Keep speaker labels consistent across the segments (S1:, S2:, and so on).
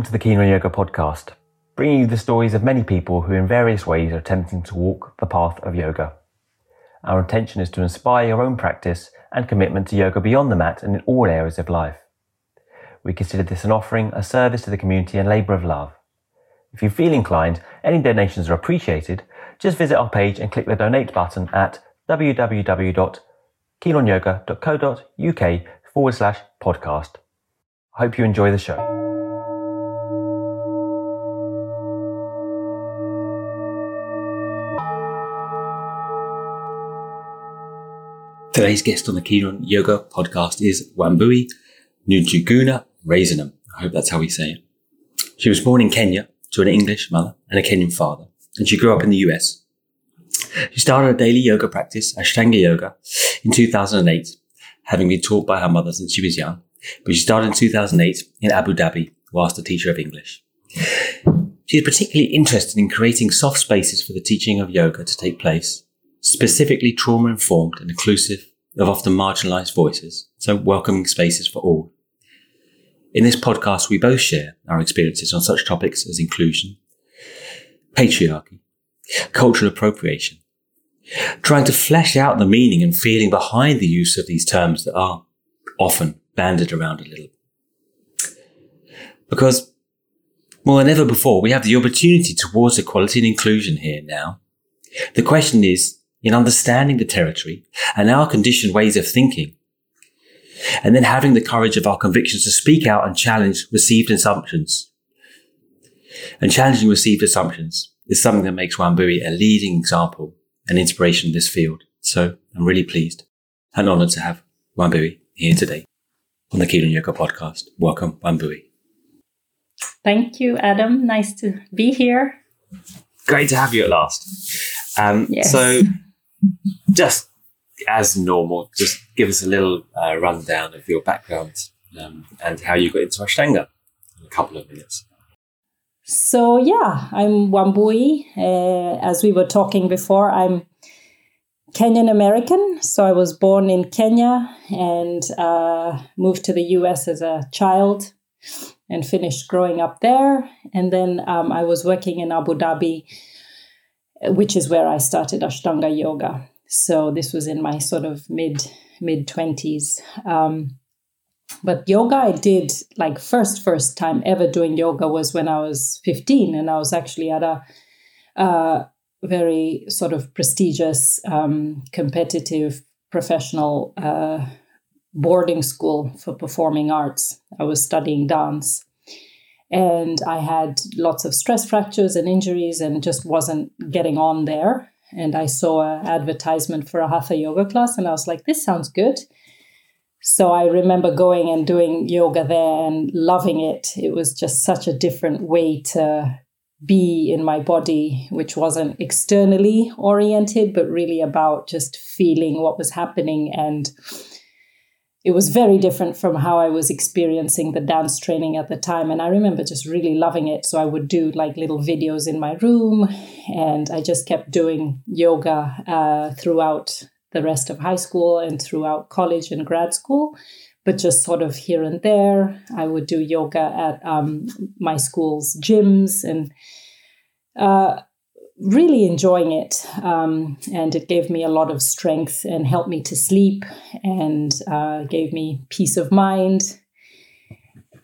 S1: Welcome to the Keen on Yoga podcast, bringing you the stories of many people who in various ways are attempting to walk the path of yoga. Our intention is to inspire your own practice and commitment to yoga beyond the mat and in all areas of life. We consider this an offering, a service to the community and labour of love. If you feel inclined, any donations are appreciated. Just visit our page and click the donate button at www.keenonyoga.co.uk forward slash podcast. I hope you enjoy the show. Today's guest on the Keen on Yoga podcast is Wambui Njuguna Räisänen. I hope that's how we say it. She was born in Kenya to an English mother and a Kenyan father, and she grew up in the US. She started a daily yoga practice, Ashtanga Yoga, in 2008, having been taught by her mother since she was young. But she started in 2008 in Abu Dhabi whilst a teacher of English. She is particularly interested in creating soft spaces for the teaching of yoga to take place specifically trauma informed and inclusive of often marginalized voices, so welcoming spaces for all. In this podcast, we both share our experiences on such topics as inclusion, patriarchy, cultural appropriation, trying to flesh out the meaning and feeling behind the use of these terms that are often banded around a little. Because more than ever before, we have the opportunity towards equality and inclusion here now. The question is, in understanding the territory and our conditioned ways of thinking. And then having the courage of our convictions to speak out and challenge received assumptions. And challenging received assumptions is something that makes Wambui a leading example and inspiration in this field. So I'm really pleased and honored to have Wambui here today on the Keen on Yoga podcast. Welcome, Wambui.
S2: Thank you, Adam. Nice to be here.
S1: Great to have you at last. Um, yes. So just as normal, just give us a little uh, rundown of your background um, and how you got into Ashtanga in a couple of minutes.
S2: So, yeah, I'm Wambui. Uh, as we were talking before, I'm Kenyan American. So, I was born in Kenya and uh, moved to the US as a child and finished growing up there. And then um, I was working in Abu Dhabi which is where I started Ashtanga yoga. So this was in my sort of mid mid twenties. Um, but yoga I did like first first time ever doing yoga was when I was fifteen, and I was actually at a, a very sort of prestigious, um, competitive, professional uh, boarding school for performing arts. I was studying dance and I had lots of stress fractures and injuries and just wasn't getting on there. And I saw an advertisement for a hatha yoga class and I was like, this sounds good. So I remember going and doing yoga there and loving it. It was just such a different way to be in my body, which wasn't externally oriented, but really about just feeling what was happening and it was very different from how I was experiencing the dance training at the time. And I remember just really loving it. So I would do like little videos in my room, and I just kept doing yoga uh, throughout the rest of high school and throughout college and grad school. But just sort of here and there, I would do yoga at um, my school's gyms and. Uh, really enjoying it. Um, and it gave me a lot of strength and helped me to sleep and uh, gave me peace of mind.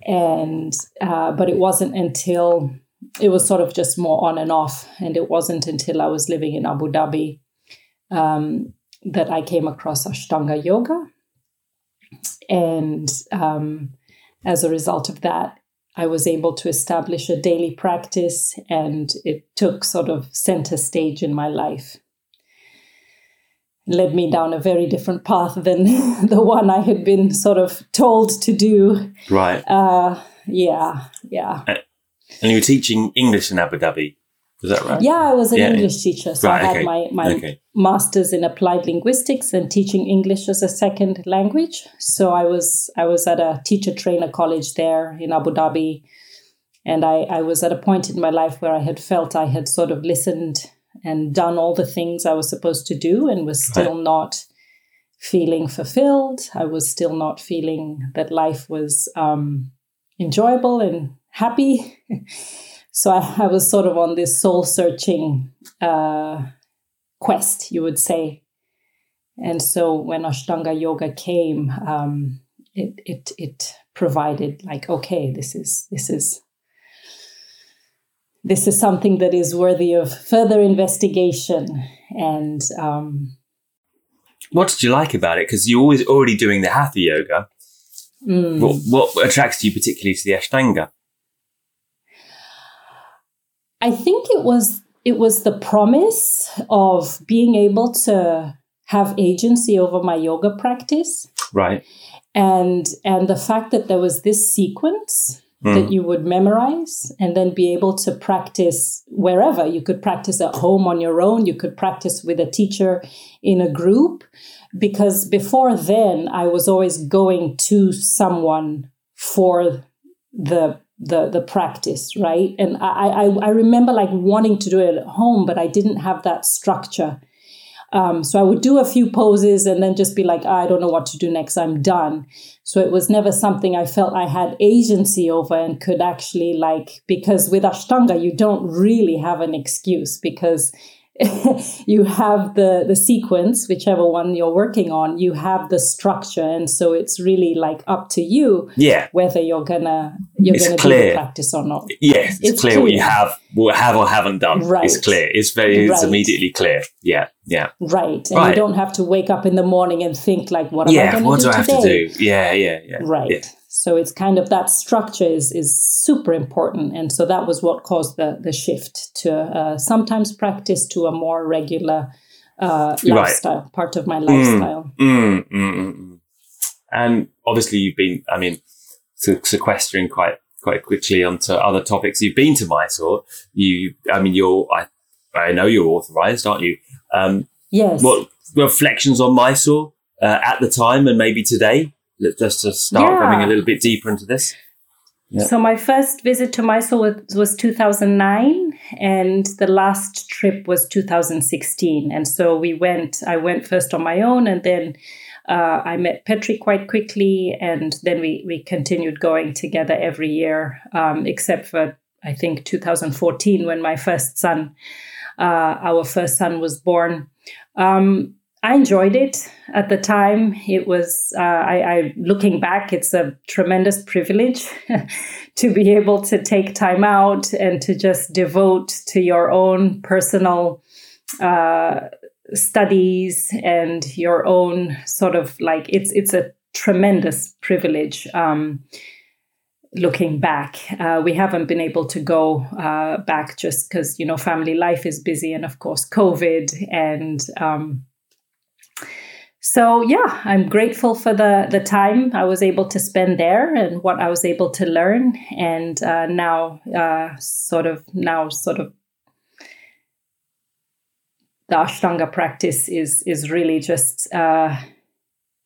S2: And, uh, but it wasn't until it was sort of just more on and off. And it wasn't until I was living in Abu Dhabi um, that I came across Ashtanga yoga. And um, as a result of that, I was able to establish a daily practice and it took sort of center stage in my life. It led me down a very different path than the one I had been sort of told to do.
S1: Right.
S2: Uh, yeah, yeah.
S1: And you were teaching English in Abu Dhabi. Is that right?
S2: Yeah, I was an yeah. English teacher. So right, I had okay. my, my okay. Master's in applied linguistics and teaching English as a second language. So I was I was at a teacher trainer college there in Abu Dhabi. And I, I was at a point in my life where I had felt I had sort of listened and done all the things I was supposed to do and was still right. not feeling fulfilled. I was still not feeling that life was um, enjoyable and happy. so I, I, was sort of on this soul searching uh, quest, you would say. And so when Ashtanga yoga came, um, it it it provided like, okay, this is this is this is something that is worthy of further investigation and um,
S1: what did you like about it because you're always already doing the hatha yoga mm. what, what attracts you particularly to the ashtanga
S2: i think it was it was the promise of being able to have agency over my yoga practice
S1: right
S2: and and the fact that there was this sequence mm. that you would memorize and then be able to practice wherever. You could practice at home on your own, you could practice with a teacher in a group. Because before then, I was always going to someone for the the the practice, right? And I, I I remember like wanting to do it at home, but I didn't have that structure. Um, so I would do a few poses and then just be like, I don't know what to do next. I'm done. So it was never something I felt I had agency over and could actually like, because with Ashtanga, you don't really have an excuse because you have the the sequence whichever one you're working on you have the structure and so it's really like up to you
S1: yeah
S2: whether you're gonna you're
S1: it's
S2: gonna
S1: clear.
S2: do the practice or not
S1: yes it's, it's clear, clear, what you have what have or haven't done
S2: right.
S1: it's clear it's very it's right. immediately clear yeah yeah
S2: right and right. you don't have to wake up in the morning and think like what am
S1: yeah,
S2: i gonna do?
S1: what
S2: do
S1: do i
S2: today?
S1: have to do yeah yeah yeah
S2: right
S1: yeah.
S2: So it's kind of that structure is is super important, and so that was what caused the the shift to uh, sometimes practice to a more regular uh, lifestyle, right. part of my mm, lifestyle.
S1: Mm, mm, mm, mm, and obviously, you've been, I mean, sequestering quite quite quickly onto other topics. You've been to Mysore. You, I mean, you're, I, I know you're authorized, aren't you? Um,
S2: yes.
S1: What reflections on Mysore uh, at the time and maybe today? Just to start yeah. going a little bit deeper into this?
S2: Yeah. So my first visit to Mysore was, was 2009 and the last trip was 2016. And so we went, I went first on my own and then uh, I met Petri quite quickly and then we, we continued going together every year, um, except for I think 2014 when my first son, uh, our first son was born. Um, I enjoyed it at the time. It was, uh, I, I, looking back, it's a tremendous privilege to be able to take time out and to just devote to your own personal uh, studies and your own sort of like it's it's a tremendous privilege. Um, looking back, uh, we haven't been able to go uh, back just because you know family life is busy and of course COVID and. Um, so yeah, I'm grateful for the the time I was able to spend there and what I was able to learn, and uh, now uh, sort of now sort of the Ashtanga practice is is really just uh,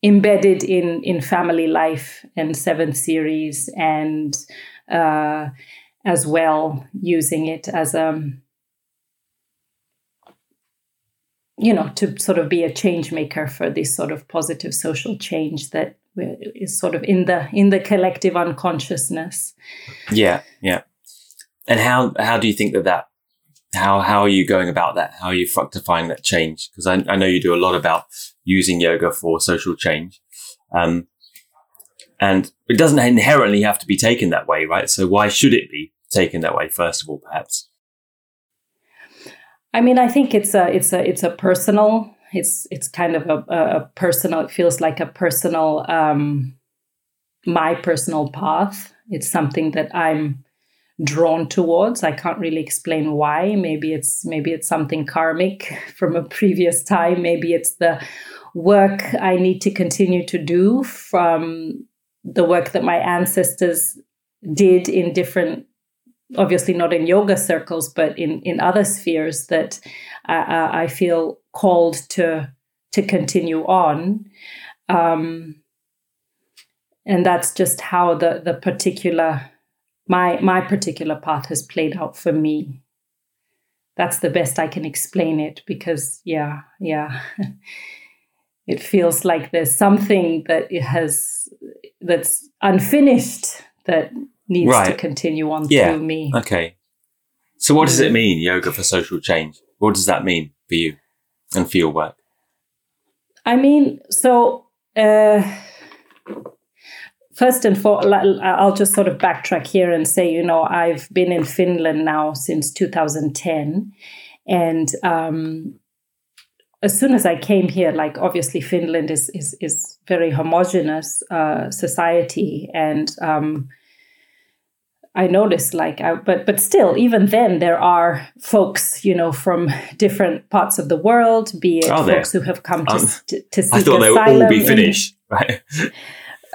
S2: embedded in in family life and seventh series, and uh, as well using it as a um, you know, to sort of be a change maker for this sort of positive social change that is sort of in the in the collective unconsciousness.
S1: Yeah, yeah. And how how do you think that that how how are you going about that? How are you fructifying that change? Because I, I know you do a lot about using yoga for social change, um, and it doesn't inherently have to be taken that way, right? So why should it be taken that way? First of all, perhaps.
S2: I mean, I think it's a it's a it's a personal. It's it's kind of a, a personal. It feels like a personal, um, my personal path. It's something that I'm drawn towards. I can't really explain why. Maybe it's maybe it's something karmic from a previous time. Maybe it's the work I need to continue to do from the work that my ancestors did in different obviously not in yoga circles, but in in other spheres that uh, I feel called to to continue on. Um, and that's just how the the particular my my particular path has played out for me. That's the best I can explain it because yeah, yeah. it feels like there's something that it has that's unfinished that needs to
S1: Right.
S2: continue on
S1: Yeah.
S2: through me.
S1: Okay. So what does it
S2: Mm.
S1: mean, yoga for social change? What does that mean for you and for your work?
S2: I mean, so uh, first and foremost, I'll just sort of backtrack here and say, you know, I've been in Finland now since 2010, and um, as soon as I came here, like obviously Finland is is is very homogenous uh, society, and um, I noticed like, I, but but still, even then, there are folks, you know, from different parts of the world, be it
S1: Are there?
S2: folks who have come to
S1: Um,
S2: to, to seek
S1: I thought they would
S2: asylum
S1: all be
S2: in-
S1: Finnish, right?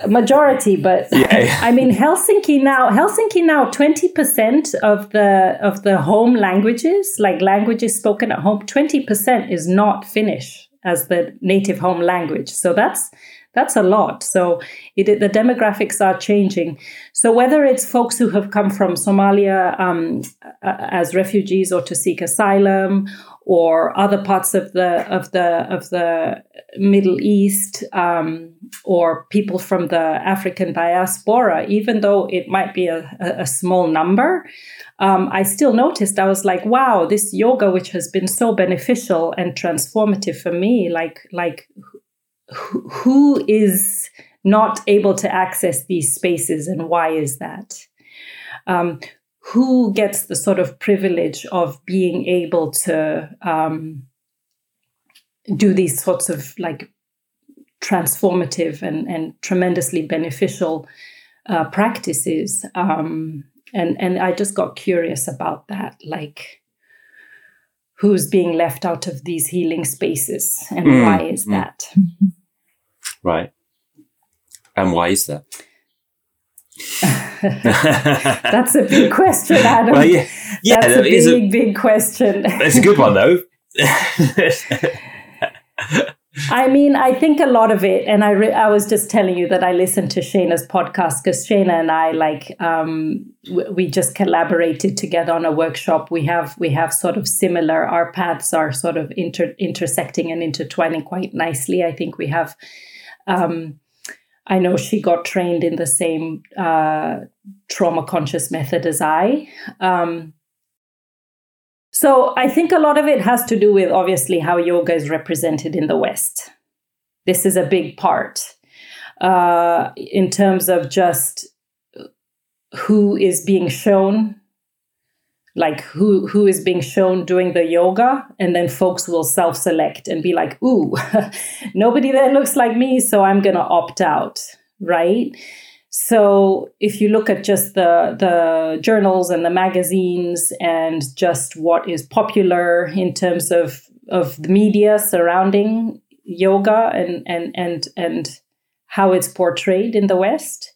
S2: majority, but
S1: Yeah.
S2: I mean Helsinki now. Helsinki now, twenty percent of the of the home languages, like languages spoken at home, twenty percent is not Finnish as the native home language. So that's that's a lot. So it, the demographics are changing. So whether it's folks who have come from Somalia um, as refugees or to seek asylum, or other parts of the of the of the Middle East, um, or people from the African diaspora, even though it might be a, a, a small number, um, I still noticed I was like, wow, this yoga, which has been so beneficial and transformative for me, like like who, who is not able to access these spaces and why is that? Um, who gets the sort of privilege of being able to um, do these sorts of like transformative and, and tremendously beneficial uh, practices? Um, and, and I just got curious about that, like who's being left out of these healing spaces and
S1: Mm,
S2: why is
S1: mm.
S2: that?
S1: Right. And why is that?
S2: That's a big question, Adam.
S1: well, yeah, yeah,
S2: That's a big,
S1: a,
S2: big question.
S1: it's a good one though.
S2: I mean, I think a lot of it, and I re- I was just telling you that I listened to Shayna's podcast because Shayna and I like um, w- we just collaborated together on a workshop. We have we have sort of similar. Our paths are sort of inter- intersecting and intertwining quite nicely. I think we have. Um, I know she got trained in the same uh, trauma conscious method as I. Um, so I think a lot of it has to do with obviously how yoga is represented in the West. This is a big part uh, in terms of just who is being shown, like who who is being shown doing the yoga, and then folks will self-select and be like, "Ooh, nobody there looks like me, so I'm gonna opt out." Right? So if you look at just the the journals and the magazines and just what is popular in terms of of the media surrounding yoga and and and and how it's portrayed in the West,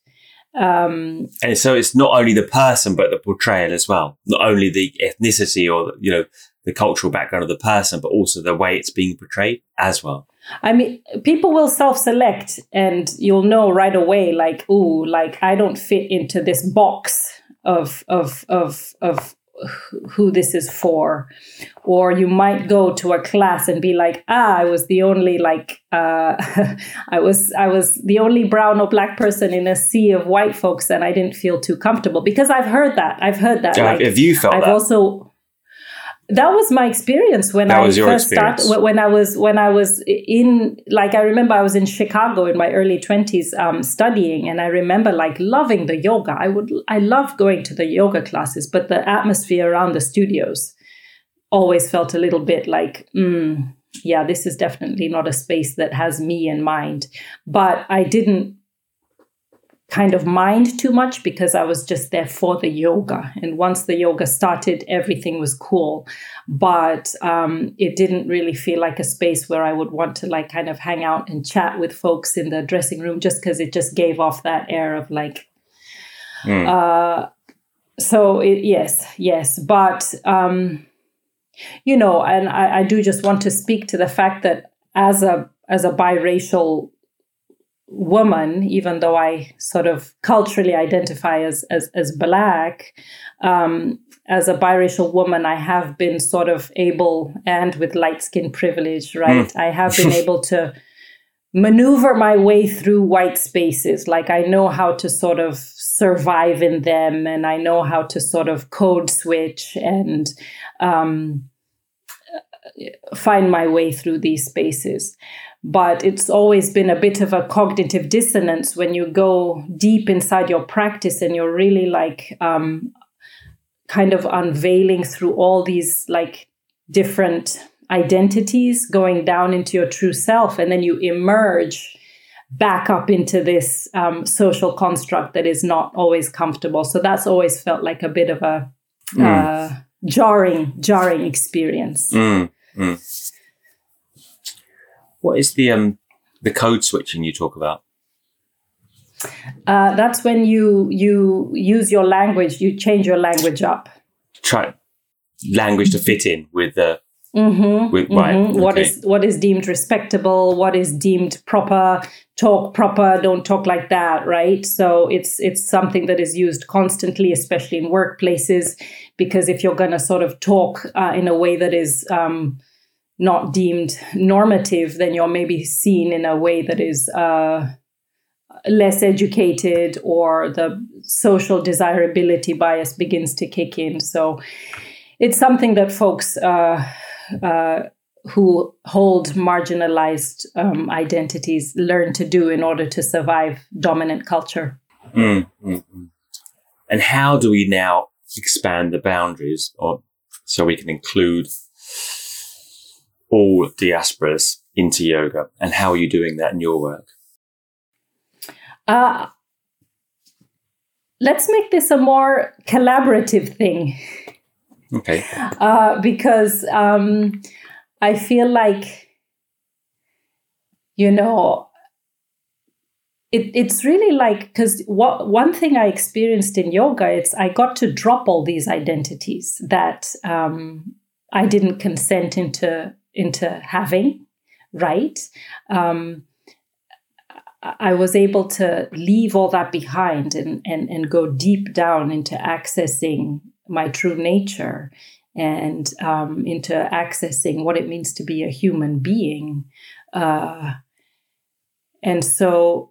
S2: um,
S1: and so it's not only the person, but the portrayal as well. Not only the ethnicity or you know the cultural background of the person, but also the way it's being portrayed as well.
S2: I mean, people will self-select, and you'll know right away, like, ooh, like I don't fit into this box of of of of who this is for. Or you might go to a class and be like ah i was the only like uh, i was i was the only brown or black person in a sea of white folks and i didn't feel too comfortable. Because i've heard that. I've heard that
S1: Uh,
S2: like,
S1: Have you felt
S2: I've
S1: that?
S2: also that was my experience when
S1: That
S2: I first started. When I was when I was in like I remember I was in Chicago in my early twenties um, studying, and I remember like loving the yoga. I would I love going to the yoga classes, but the atmosphere around the studios always felt a little bit like. Mm, yeah, this is definitely not a space that has me in mind. But I didn't kind of mind too much because I was just there for the yoga. And once the yoga started, everything was cool. But um, it didn't really feel like a space where I would want to like kind of hang out and chat with folks in the dressing room just because it just gave off that air of like,
S1: Mm.
S2: uh, so it, yes, yes. But, um, you know, and I, I do just want to speak to the fact that as a, as a biracial woman, even though I sort of culturally identify as as, as black, um, as a biracial woman, I have been sort of able, and with light skin privilege, right? I have been able to maneuver my way through white spaces. Like I know how to sort of survive in them, and I know how to sort of code switch and um, find my way through these spaces. But it's always been a bit of a cognitive dissonance when you go deep inside your practice and you're really like um, kind of unveiling through all these like different identities going down into your true self and then you emerge back up into this um, social construct that is not always comfortable so that's always felt like a bit of a mm. uh, jarring jarring experience
S1: mm, mm. What is the um the code switching you talk about
S2: uh, that's when you you use your language you change your language up
S1: try language to fit in with the
S2: Mm-hmm, with, mm-hmm. Okay. What is what is deemed respectable? What is deemed proper? Talk proper. Don't talk like that. Right. So it's it's something that is used constantly, especially in workplaces, because if you're going to sort of talk uh, in a way that is um, not deemed normative, then you're maybe seen in a way that is uh, less educated, or the social desirability bias begins to kick in. So it's something that folks. Uh, uh, who hold marginalized um, identities learn to do in order to survive dominant culture.
S1: Mm, mm, mm. And how do we now expand the boundaries or so we can include all diasporas into yoga? And how are you doing that in your work?
S2: Uh, let's make this a more collaborative thing.
S1: Okay.
S2: Uh, because um, I feel like, you know, it, it's really like because what one thing I experienced in yoga, it's I got to drop all these identities that um, I didn't consent into into having, right? Um, I was able to leave all that behind and, and, and go deep down into accessing my true nature and um, into accessing what it means to be a human being. Uh, and so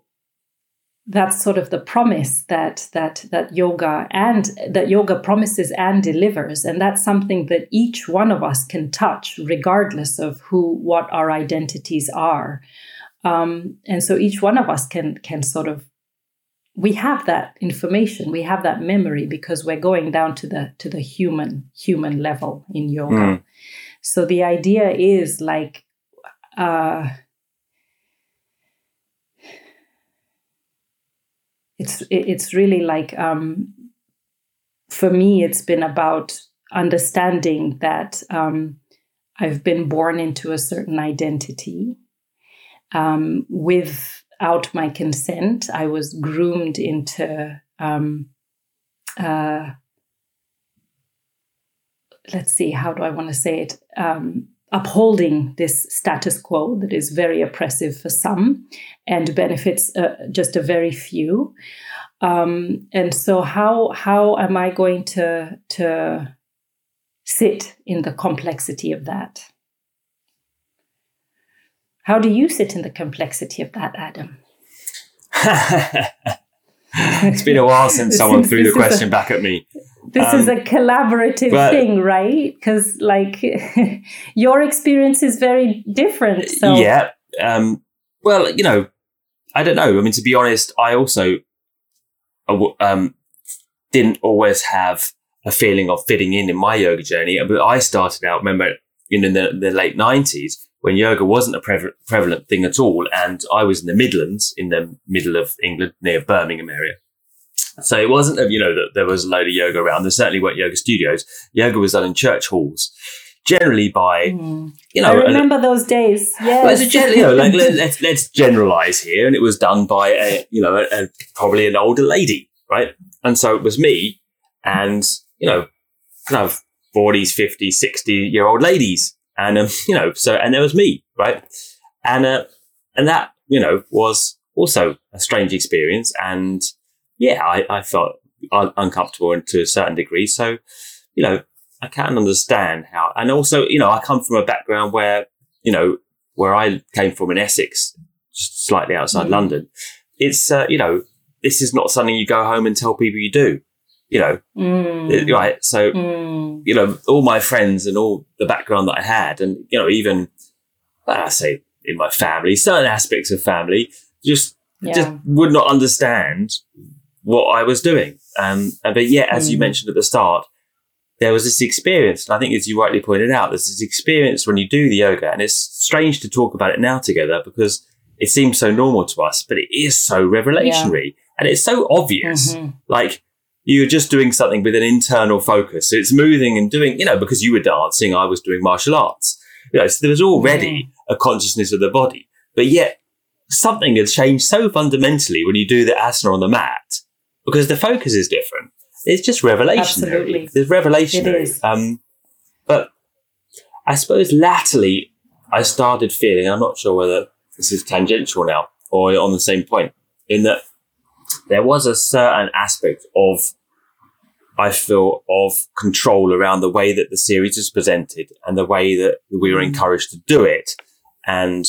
S2: that's sort of the promise that that that yoga and that yoga promises and delivers. And that's something that each one of us can touch regardless of who what our identities are. Um, and so each one of us can can sort of we have that information we have that memory because we're going down to the to the human human level in yoga. Mm. so the idea is like uh it's it's really like um for me it's been about understanding that um i've been born into a certain identity um with out my consent. I was groomed into, um, uh, let's see, how do I want to say it? Um, upholding this status quo that is very oppressive for some and benefits uh, just a very few. Um, and so, how how am I going to to sit in the complexity of that? How do you sit in the complexity of that, Adam?
S1: it's been a while since someone threw the question back at me.
S2: This um, is a collaborative but, thing, right? Because like your experience is very different. So
S1: yeah, um, well, you know, I don't know. I mean, to be honest, I also um, didn't always have a feeling of fitting in in my yoga journey. But I started out, remember, in the, the late nineties when yoga wasn't a pre- prevalent thing at all. And I was in the Midlands, in the middle of England, near Birmingham area. So it wasn't, you know, that there was a load of yoga around. There certainly weren't yoga studios. Yoga was done in church halls, generally by, mm. you know.
S2: I remember a, those days.
S1: Yeah. Gen- you know, like, let, us let's, let's generalize here. And it was done by a, you know, a, a, probably an older lady, right? And so it was me and, you know, kind of 40s, 50s, 60 year old ladies and, um, you know, so, and there was me, right? And, uh, and that, you know, was also a strange experience. And yeah, I, I felt un- uncomfortable to a certain degree. So, you know, I can understand how, and also, you know, I come from a background where, you know, where I came from in Essex, slightly outside
S2: Mm.
S1: London. It's uh, you know this is not something you go home and tell people you do. You know,
S2: Mm.
S1: right? So
S2: Mm.
S1: you know, all my friends and all the background that I had, and you know, even well, I say in my family, certain aspects of family, just
S2: Yeah.
S1: just would not understand what I was doing. Um, and but yet, as you
S2: Mm.
S1: mentioned at the start, there was this experience, and I think as you rightly pointed out, there's this experience when you do the yoga, and it's strange to talk about it now together because it seems so normal to us, but it is so revelationary and it's so obvious.
S2: Mhm.
S1: Like you're just doing something with an internal focus. So it's moving and doing, you know, because you were dancing, I was doing martial arts. You know, so there was already a consciousness of the body. But yet something has changed so fundamentally when you do the asana on the mat because the focus is different. It's just revelation.
S2: Absolutely.
S1: It's revelation.
S2: is.
S1: Um, but I suppose latterly I started feeling, I'm not sure whether this is tangential now or on the same point, in that there was a certain aspect of, I feel, of control around the way that the series is presented and the way that we were
S2: Mm.
S1: encouraged to do it. And,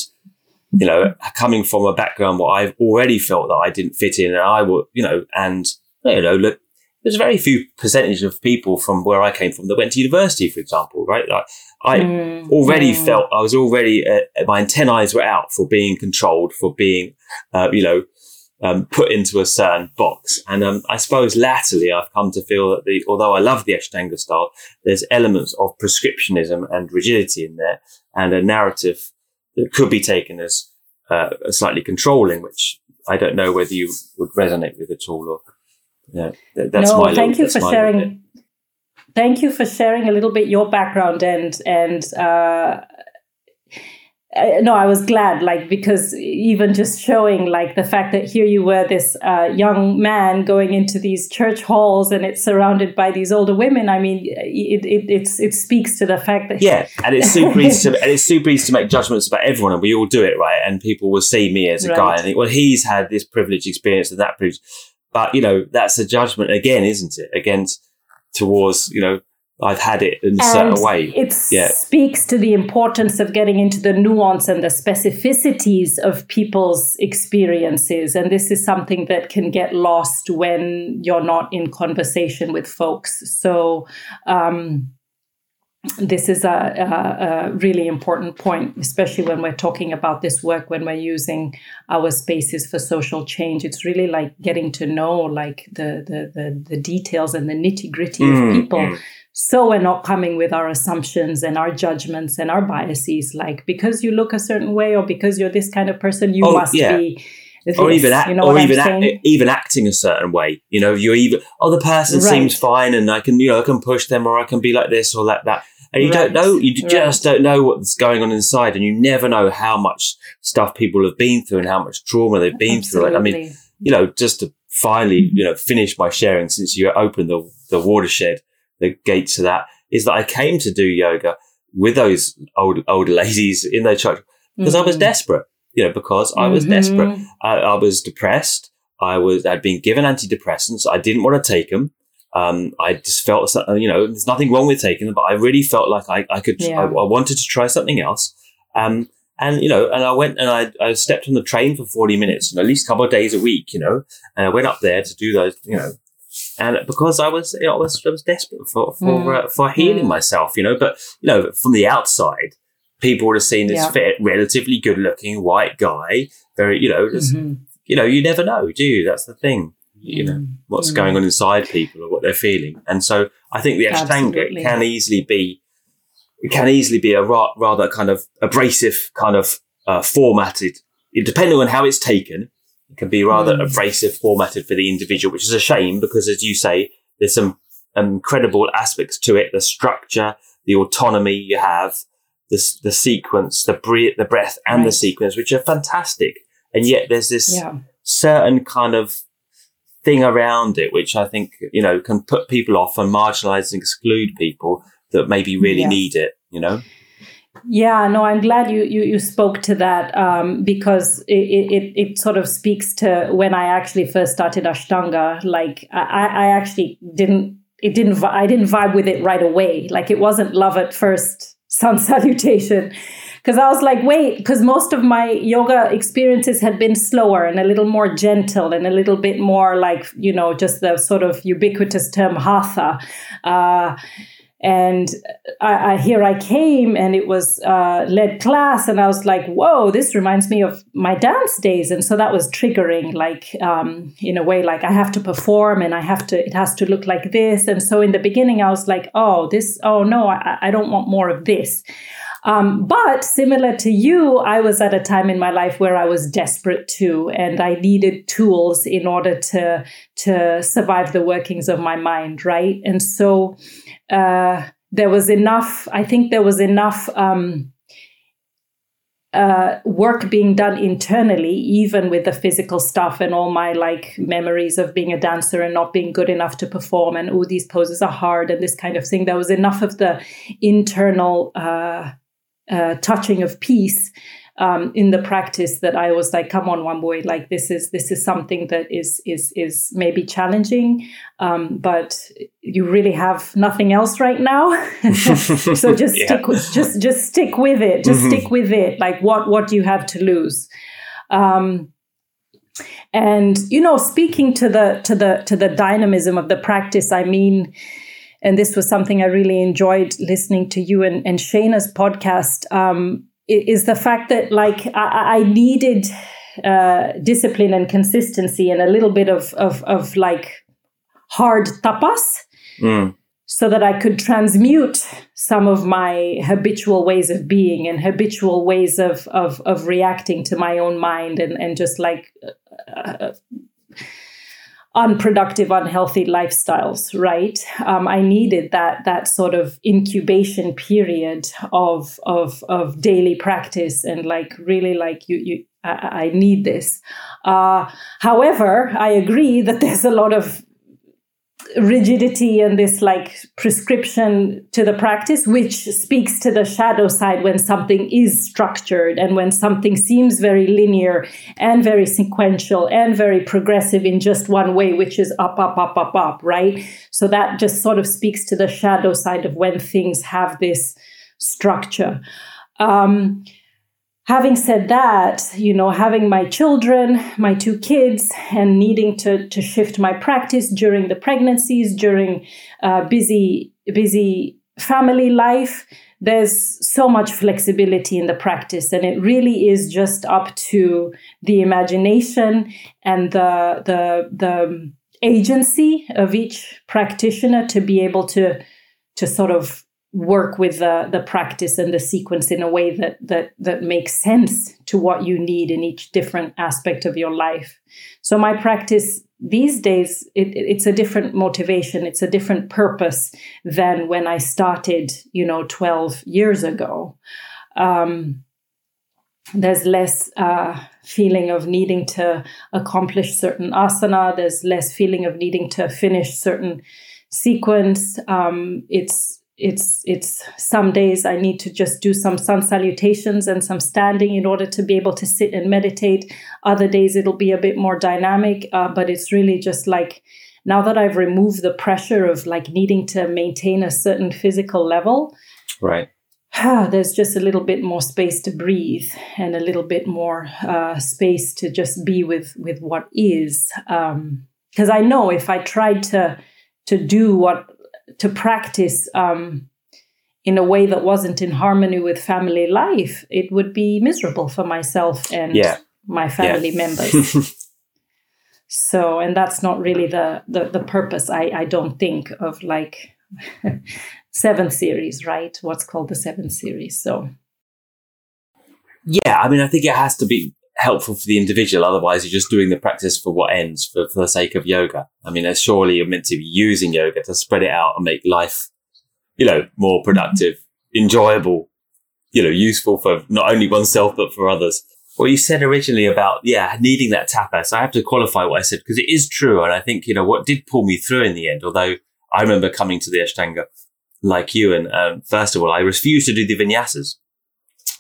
S1: you know, coming from a background where I've already felt that I didn't fit in and I would, you know, and, you know, look, there's very few percentage of people from where I came from that went to university, for example, right? Like, I,
S2: Mm.
S1: already
S2: Mm.
S1: felt I was already uh, my antennae were out for being controlled, for being, uh, you know, um, put into a certain box. And um, I suppose latterly I've come to feel that the although I love the Ashtanga style, there's elements of prescriptionism and rigidity in there, and a narrative that could be taken as uh, slightly controlling, which I don't know whether you would resonate with at all. Or yeah, th- that's
S2: no,
S1: my
S2: thank
S1: little-
S2: you for
S1: little
S2: sharing. Thank you for sharing a little bit your background and and uh, uh, no, I was glad, like because even just showing like the fact that here you were, this uh, young man going into these church halls and it's surrounded by these older women. I mean, it it it's, it speaks to the fact that
S1: Yeah, and it's super easy to and it's super easy to make judgments about everyone, and we all do it, right? And people will see me as a guy and think, well, he's had this privileged experience and that privilege, but you know, that's a judgment again, isn't it? Against towards you know, I've had it in a certain way.
S2: It
S1: Yeah.
S2: speaks to the importance of getting into the nuance and the specificities of people's experiences. And this is something that can get lost when you're not in conversation with folks. So, um, this is a, a, a really important point, especially when we're talking about this work, when we're using our spaces for social change. It's really like getting to know like the the the, the details and the nitty gritty
S1: Mm,
S2: of people.
S1: mm.
S2: So we're not coming with our assumptions and our judgments and our biases, like because you look a certain way or because you're this kind of person, you
S1: Oh,
S2: must
S1: yeah.
S2: be. This,
S1: or even act,
S2: you know
S1: or even act, even acting a certain way. You know, you're even oh the person seems fine, and I can you know I can push them, or I can be like this or like that. And you don't know, you
S2: Right.
S1: just don't know what's going on inside, and you never know how much stuff people have been through and how much trauma they've been through. Like, I mean, you know, just to finally, mm-hmm. you know, finish my sharing since you opened the, the watershed, the gates to that, is that I came to do yoga with those old older ladies in their church because I was
S2: Mhm.
S1: desperate, you know, because I was
S2: Mhm.
S1: desperate. I, I was depressed. I was, I'd been given antidepressants. I didn't want to take them. Um, I just felt, you know, there's nothing wrong with taking them, but I really felt like I, I could,
S2: Yeah.
S1: I, I wanted to try something else. Um, and, you know, and I went and I, I stepped on the train for 40 minutes, know, at least a couple of days a week, you know, and I went up there to do those, you know, and because I was, you know, I was, I was desperate for, for,
S2: Mm.
S1: uh, for healing
S2: Mm.
S1: myself, you know, but, you know, from the outside, people would have seen this
S2: Yeah.
S1: fit, relatively good looking white guy, very, you know, just,
S2: Mhm.
S1: you know, you never know, do you? That's the thing, you know,
S2: Mm.
S1: what's
S2: Mm.
S1: going on inside people or what they're feeling. And so I think the Ashtanga can easily be, it can easily be a ra- rather kind of abrasive kind of uh, formatted, depending on how it's taken, it can be rather
S2: Mm.
S1: abrasive formatted for the individual, which is a shame because as you say, there's some incredible aspects to it, the structure, the autonomy you have, the, the sequence, the breath, the breath and the
S2: Right.
S1: sequence, which are fantastic. And yet there's this
S2: Yeah.
S1: certain kind of thing around it, which I think, you know, can put people off and marginalize and exclude people that maybe really
S2: Yeah.
S1: need it, you know?
S2: Yeah, no, I'm glad you you, you spoke to that um, because it, it it sort of speaks to when I actually first started Ashtanga. Like I, I actually didn't it didn't I didn't vibe with it right away. Like it wasn't love at first sun salutation because I was like, wait, because most of my yoga experiences had been slower and a little more gentle and a little bit more like, you know, just the sort of ubiquitous term hatha. Uh, and I, I, here I came, and it was uh, led class, and I was like, "Whoa, this reminds me of my dance days." And so that was triggering, like um, in a way, like I have to perform, and I have to. It has to look like this. And so in the beginning, I was like, "Oh, this. Oh no, I, I don't want more of this." Um, but similar to you, I was at a time in my life where I was desperate too, and I needed tools in order to to survive the workings of my mind, right? And so uh, there was enough. I think there was enough. Um, uh, work being done internally, even with the physical stuff and all my like memories of being a dancer and not being good enough to perform, and oh, these poses are hard and this kind of thing. There was enough of the internal uh, uh, touching of peace um, in the practice that I was like, come on, Wambui, like this is this is something that is is is maybe challenging, um, but you really have nothing else right now. so just yeah. stick with, just just stick with it. Just mm-hmm. stick with it. Like what what do you have to lose? Um, and you know, speaking to the to the to the dynamism of the practice, I mean and this was something I really enjoyed listening to you and, and Shayna's podcast, um, is the fact that like I, I needed uh, discipline and consistency and a little bit of, of, of like hard tapas. Mm. So that I could transmute some of my habitual ways of being and habitual ways of of, of reacting to my own mind and, and just like uh, uh unproductive, unhealthy lifestyles, right? Um, I needed that that sort of incubation period of of of daily practice and like really like you you I, I need this. Uh, however, I agree that there's a lot of rigidity and this like prescription to the practice, which speaks to the shadow side when something is structured and when something seems very linear and very sequential and very progressive in just one way, which is up, up, up, up, up, right? So that just sort of speaks to the shadow side of when things have this structure. Um, having said that, you know, having my children, my two kids, and needing to, to shift my practice during the pregnancies, during uh, busy, busy family life, there's so much flexibility in the practice. And it really is just up to the imagination and the, the, the agency of each practitioner to be able to, to sort of work with the, the practice and the sequence in a way that that that makes sense to what you need in each different aspect of your life. So my practice these days it, it's a different motivation it's a different purpose than when i started you know 12 years ago. Um, there's less uh, feeling of needing to accomplish certain asana there's less feeling of needing to finish certain sequence. Um, it's it's it's some days I need to just do some sun salutations and some standing in order to be able to sit and meditate. Other days it'll be a bit more dynamic, uh, but it's really just like now that I've removed the pressure of like needing to maintain a certain physical level.
S1: Right.
S2: ah, There's just a little bit more space to breathe and a little bit more uh, space to just be with with what is. Because um, I know if I tried to to do what to practice um, in a way that wasn't in harmony with family life, it would be miserable for myself and yeah. my family yeah. members. so, and that's not really the the, the purpose. I I don't think of like seven series, right? What's called the seven series. So,
S1: yeah, I mean, I think it has to be helpful for the individual. Otherwise, you're just doing the practice for what ends, for, for the sake of yoga. I mean, surely you're meant to be using yoga to spread it out and make life, you know, more productive, enjoyable, you know, useful for not only oneself, but for others. What you said originally about, yeah, needing that tapas, I have to qualify what I said because it is true. And I think, you know, what did pull me through in the end, although I remember coming to the Ashtanga like you. And um, first of all, I refused to do the vinyasas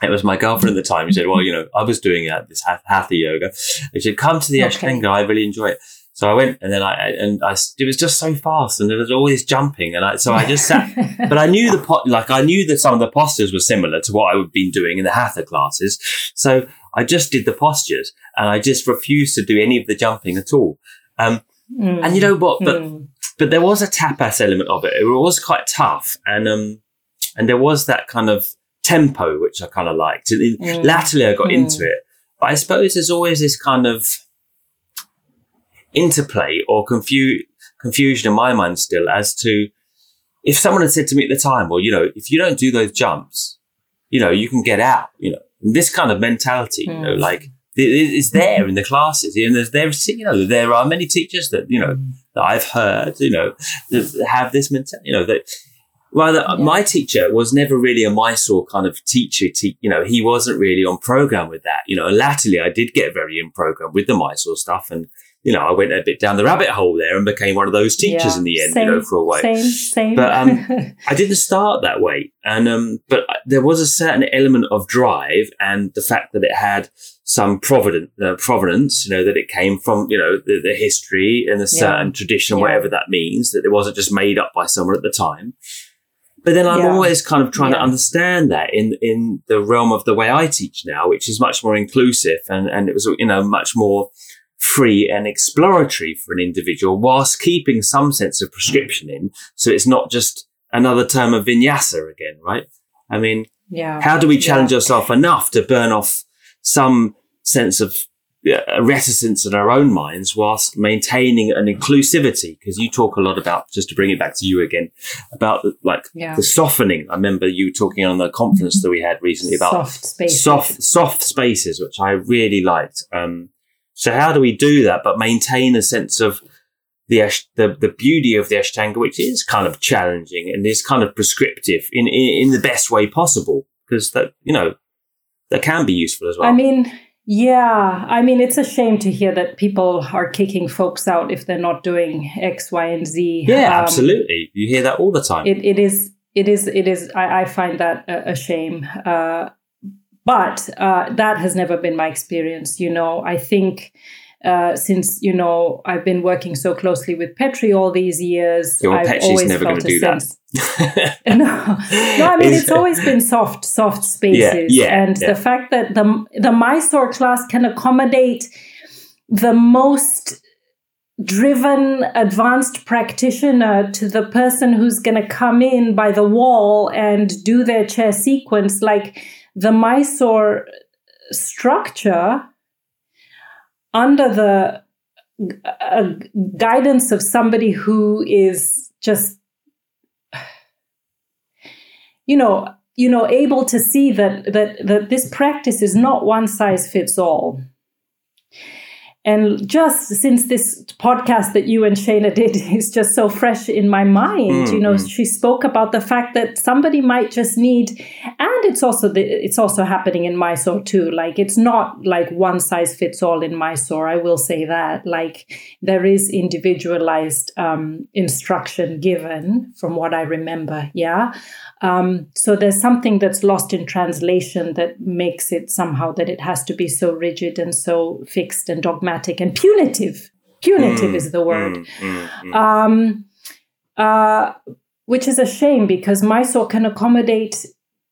S1: it was my girlfriend at the time who said, well, you know, I was doing uh, this hatha yoga. She said, come to the okay. Ashtanga. I really enjoy it. So I went and then I, and I, it was just so fast and there was always jumping. And I, so I just sat, but I knew the pot, like I knew that some of the postures were similar to what I had been doing in the Hatha classes. So I just did the postures and I just refused to do any of the jumping at all. Um, mm. and you know what? But, mm. but there was a tapas element of it. It was quite tough. And, um, and there was that kind of tempo, which I kind of liked. And mm. latterly I got mm. into it. But I suppose there's always this kind of interplay or confu- confusion in my mind still as to if someone had said to me at the time, well, you know, if you don't do those jumps, you know, you can get out, you know, this kind of mentality, mm. you know, hmm. like it's there in the classes. And there's, there's, you know, there are many teachers that, you know, hmm. that I've heard, you know, have this mentality, you know, that well, yeah. my teacher was never really a Mysore kind of teacher. Te- you know, he wasn't really on program with that. You know, latterly I did get very in program with the Mysore stuff, and you know, I went a bit down the rabbit hole there and became one of those teachers yeah. in the end. Same, you know, for a while.
S2: Same, same.
S1: But um, I didn't start that way, and um, but there was a certain element of drive and the fact that it had some provident, uh, provenance, you know, that it came from, you know, the, the history and a certain yeah. tradition, whatever that means, that it wasn't just made up by someone at the time. But then I'm yeah. always kind of trying yeah. to understand that in, in the realm of the way I teach now, which is much more inclusive and, and it was, you know, much more free and exploratory for an individual whilst keeping some sense of prescription in. So it's not just another term of vinyasa again, right? I mean,
S2: yeah.
S1: how do we challenge yeah. ourselves enough to burn off some sense of a reticence in our own minds whilst maintaining an inclusivity because you talk a lot about just to bring it back to you again about the, like yeah. the softening. I remember you talking on the conference that we had recently about
S2: soft spaces.
S1: soft soft spaces which i really liked. Um, so how do we do that but maintain a sense of the, the the beauty of the ashtanga which is kind of challenging and is kind of prescriptive in in, in the best way possible? Because that you know that can be useful as well.
S2: I mean yeah, I mean, it's a shame to hear that people are kicking folks out if they're not doing X, Y, and
S1: Z. Yeah, um, absolutely. You hear that all the time.
S2: It, it is. It is. It is. I, I find that a, a shame. Uh, but uh, that has never been my experience. You know, I think uh, since you know I've been working so closely with Petri all these years.
S1: Your
S2: I've always
S1: never
S2: felt
S1: a do
S2: sense. no, no, I mean it's always been soft, soft spaces,
S1: yeah, yeah,
S2: and the fact that the the Mysore class can accommodate the most driven advanced practitioner to the person who's going to come in by the wall and do their chair sequence like the mysore structure under the uh, guidance of somebody who is just you know you know able to see that that that this practice is not one size fits all and just since this podcast that you and Shana did is just so fresh in my mind, mm-hmm. you know, mm. she spoke about the fact that somebody might just need, and it's also the, it's also happening in Mysore too. Like it's not like one size fits all in Mysore. I will say that. Like there is individualized um, instruction given, from what I remember. Yeah, um, so there's something that's lost in translation that makes it somehow that it has to be so rigid and so fixed and dogmatic and punitive. Punitive mm, is the word. Mm, mm, mm, um, uh, which is a shame because Mysore can accommodate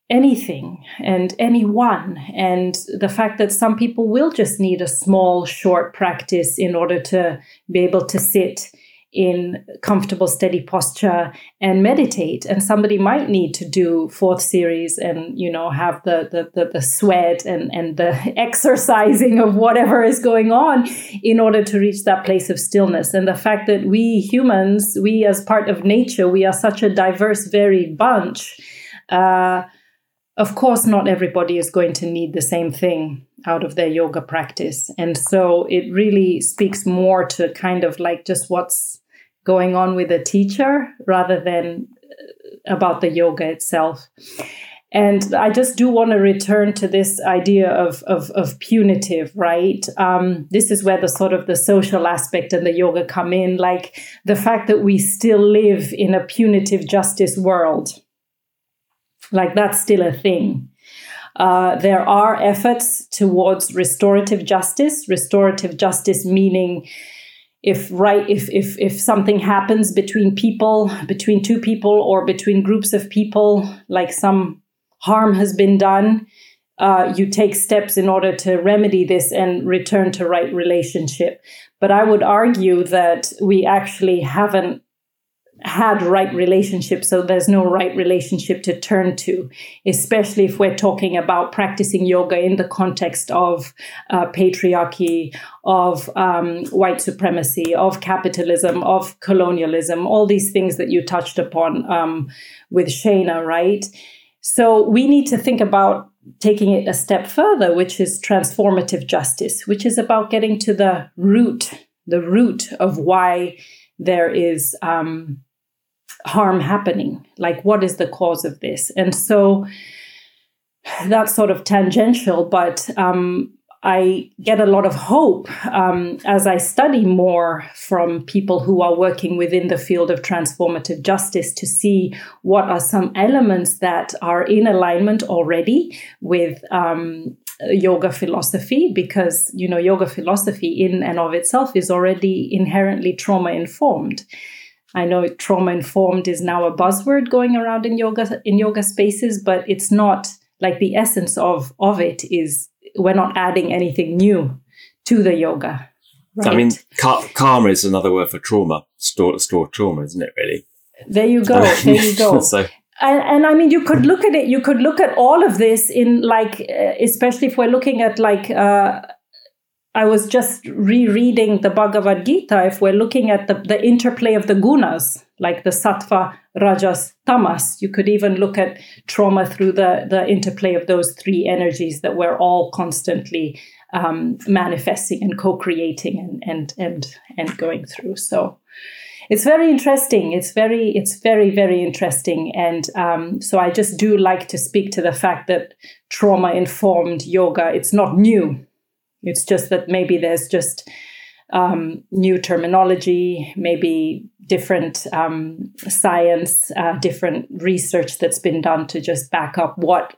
S2: anything and anyone. And the fact that some people will just need a small, short practice in order to be able to sit in comfortable, steady posture and meditate. And somebody might need to do fourth series and, you know, have the, the, the, the, sweat and, and the exercising of whatever is going on in order to reach that place of stillness. And the fact that we humans, we as part of nature, we are such a diverse, varied bunch. Uh, of course, not everybody is going to need the same thing out of their yoga practice. And so it really speaks more to kind of like just what's going on with the teacher rather than uh, about the yoga itself. And I just do want to return to this idea of, of, of punitive, right? Um, this is where the sort of the social aspect and the yoga come in, like the fact that we still live in a punitive justice world. Like that's still a thing. Uh, there are efforts towards restorative justice, restorative justice meaning if right if if if something happens between people between two people or between groups of people like some harm has been done uh, you take steps in order to remedy this and return to right relationship but i would argue that we actually haven't had right relationship so there's no right relationship to turn to especially if we're talking about practicing yoga in the context of uh, patriarchy of um, white supremacy of capitalism of colonialism all these things that you touched upon um, with shana right? So we need to think about taking it a step further which is transformative justice which is about getting to the root the root of why there is um, harm happening? Like, what is the cause of this? And so that's sort of tangential, but um, I get a lot of hope um, as I study more from people who are working within the field of transformative justice to see what are some elements that are in alignment already with um, yoga philosophy because you know yoga philosophy in and of itself is already inherently trauma informed I know trauma informed is now a buzzword going around in yoga in yoga spaces, but it's not like the essence of of it is we're not adding anything new to the yoga.
S1: Right? I mean, ka- karma is another word for trauma, store store trauma, isn't it? Really.
S2: There you go. There you go. so. And, and, I mean, you could look at it. You could look at all of this in like, uh, especially if we're looking at like uh, I was just rereading the Bhagavad Gita. If we're looking at the, the interplay of the gunas, like the sattva, rajas, tamas, you could even look at trauma through the, the interplay of those three energies that we're all constantly um, manifesting and co-creating and, and and and going through. So it's very interesting. It's very it's very very interesting. And um, so I just do like to speak to the fact that trauma informed yoga. It's not new it's just that maybe there's just um, new terminology, maybe different um, science, uh, different research that's been done to just back up what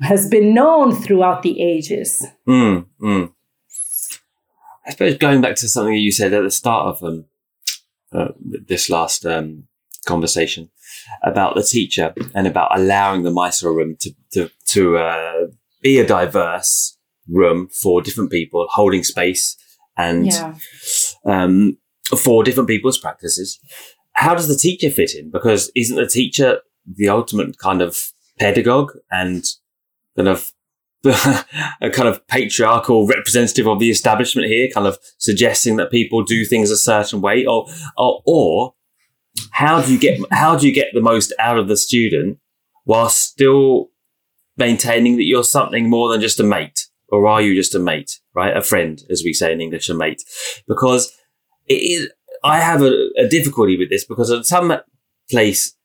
S2: has been known throughout the ages.
S1: Mm, mm. I suppose going back to something you said at the start of um, uh, this last um, conversation about the teacher and about allowing the Mysore room to to, to uh, be a diverse room for different people, holding space and yeah. um, for different people's practices. How does the teacher fit in? Because isn't the teacher the ultimate kind of pedagogue and kind of a kind of patriarchal representative of the establishment here, kind of suggesting that people do things a certain way, or or, or how do you get how do you get the most out of the student while still maintaining that you're something more than just a mate? Or are you just a mate, right? A friend, as we say in English, a mate. Because it is, I have a, a difficulty with this because at some place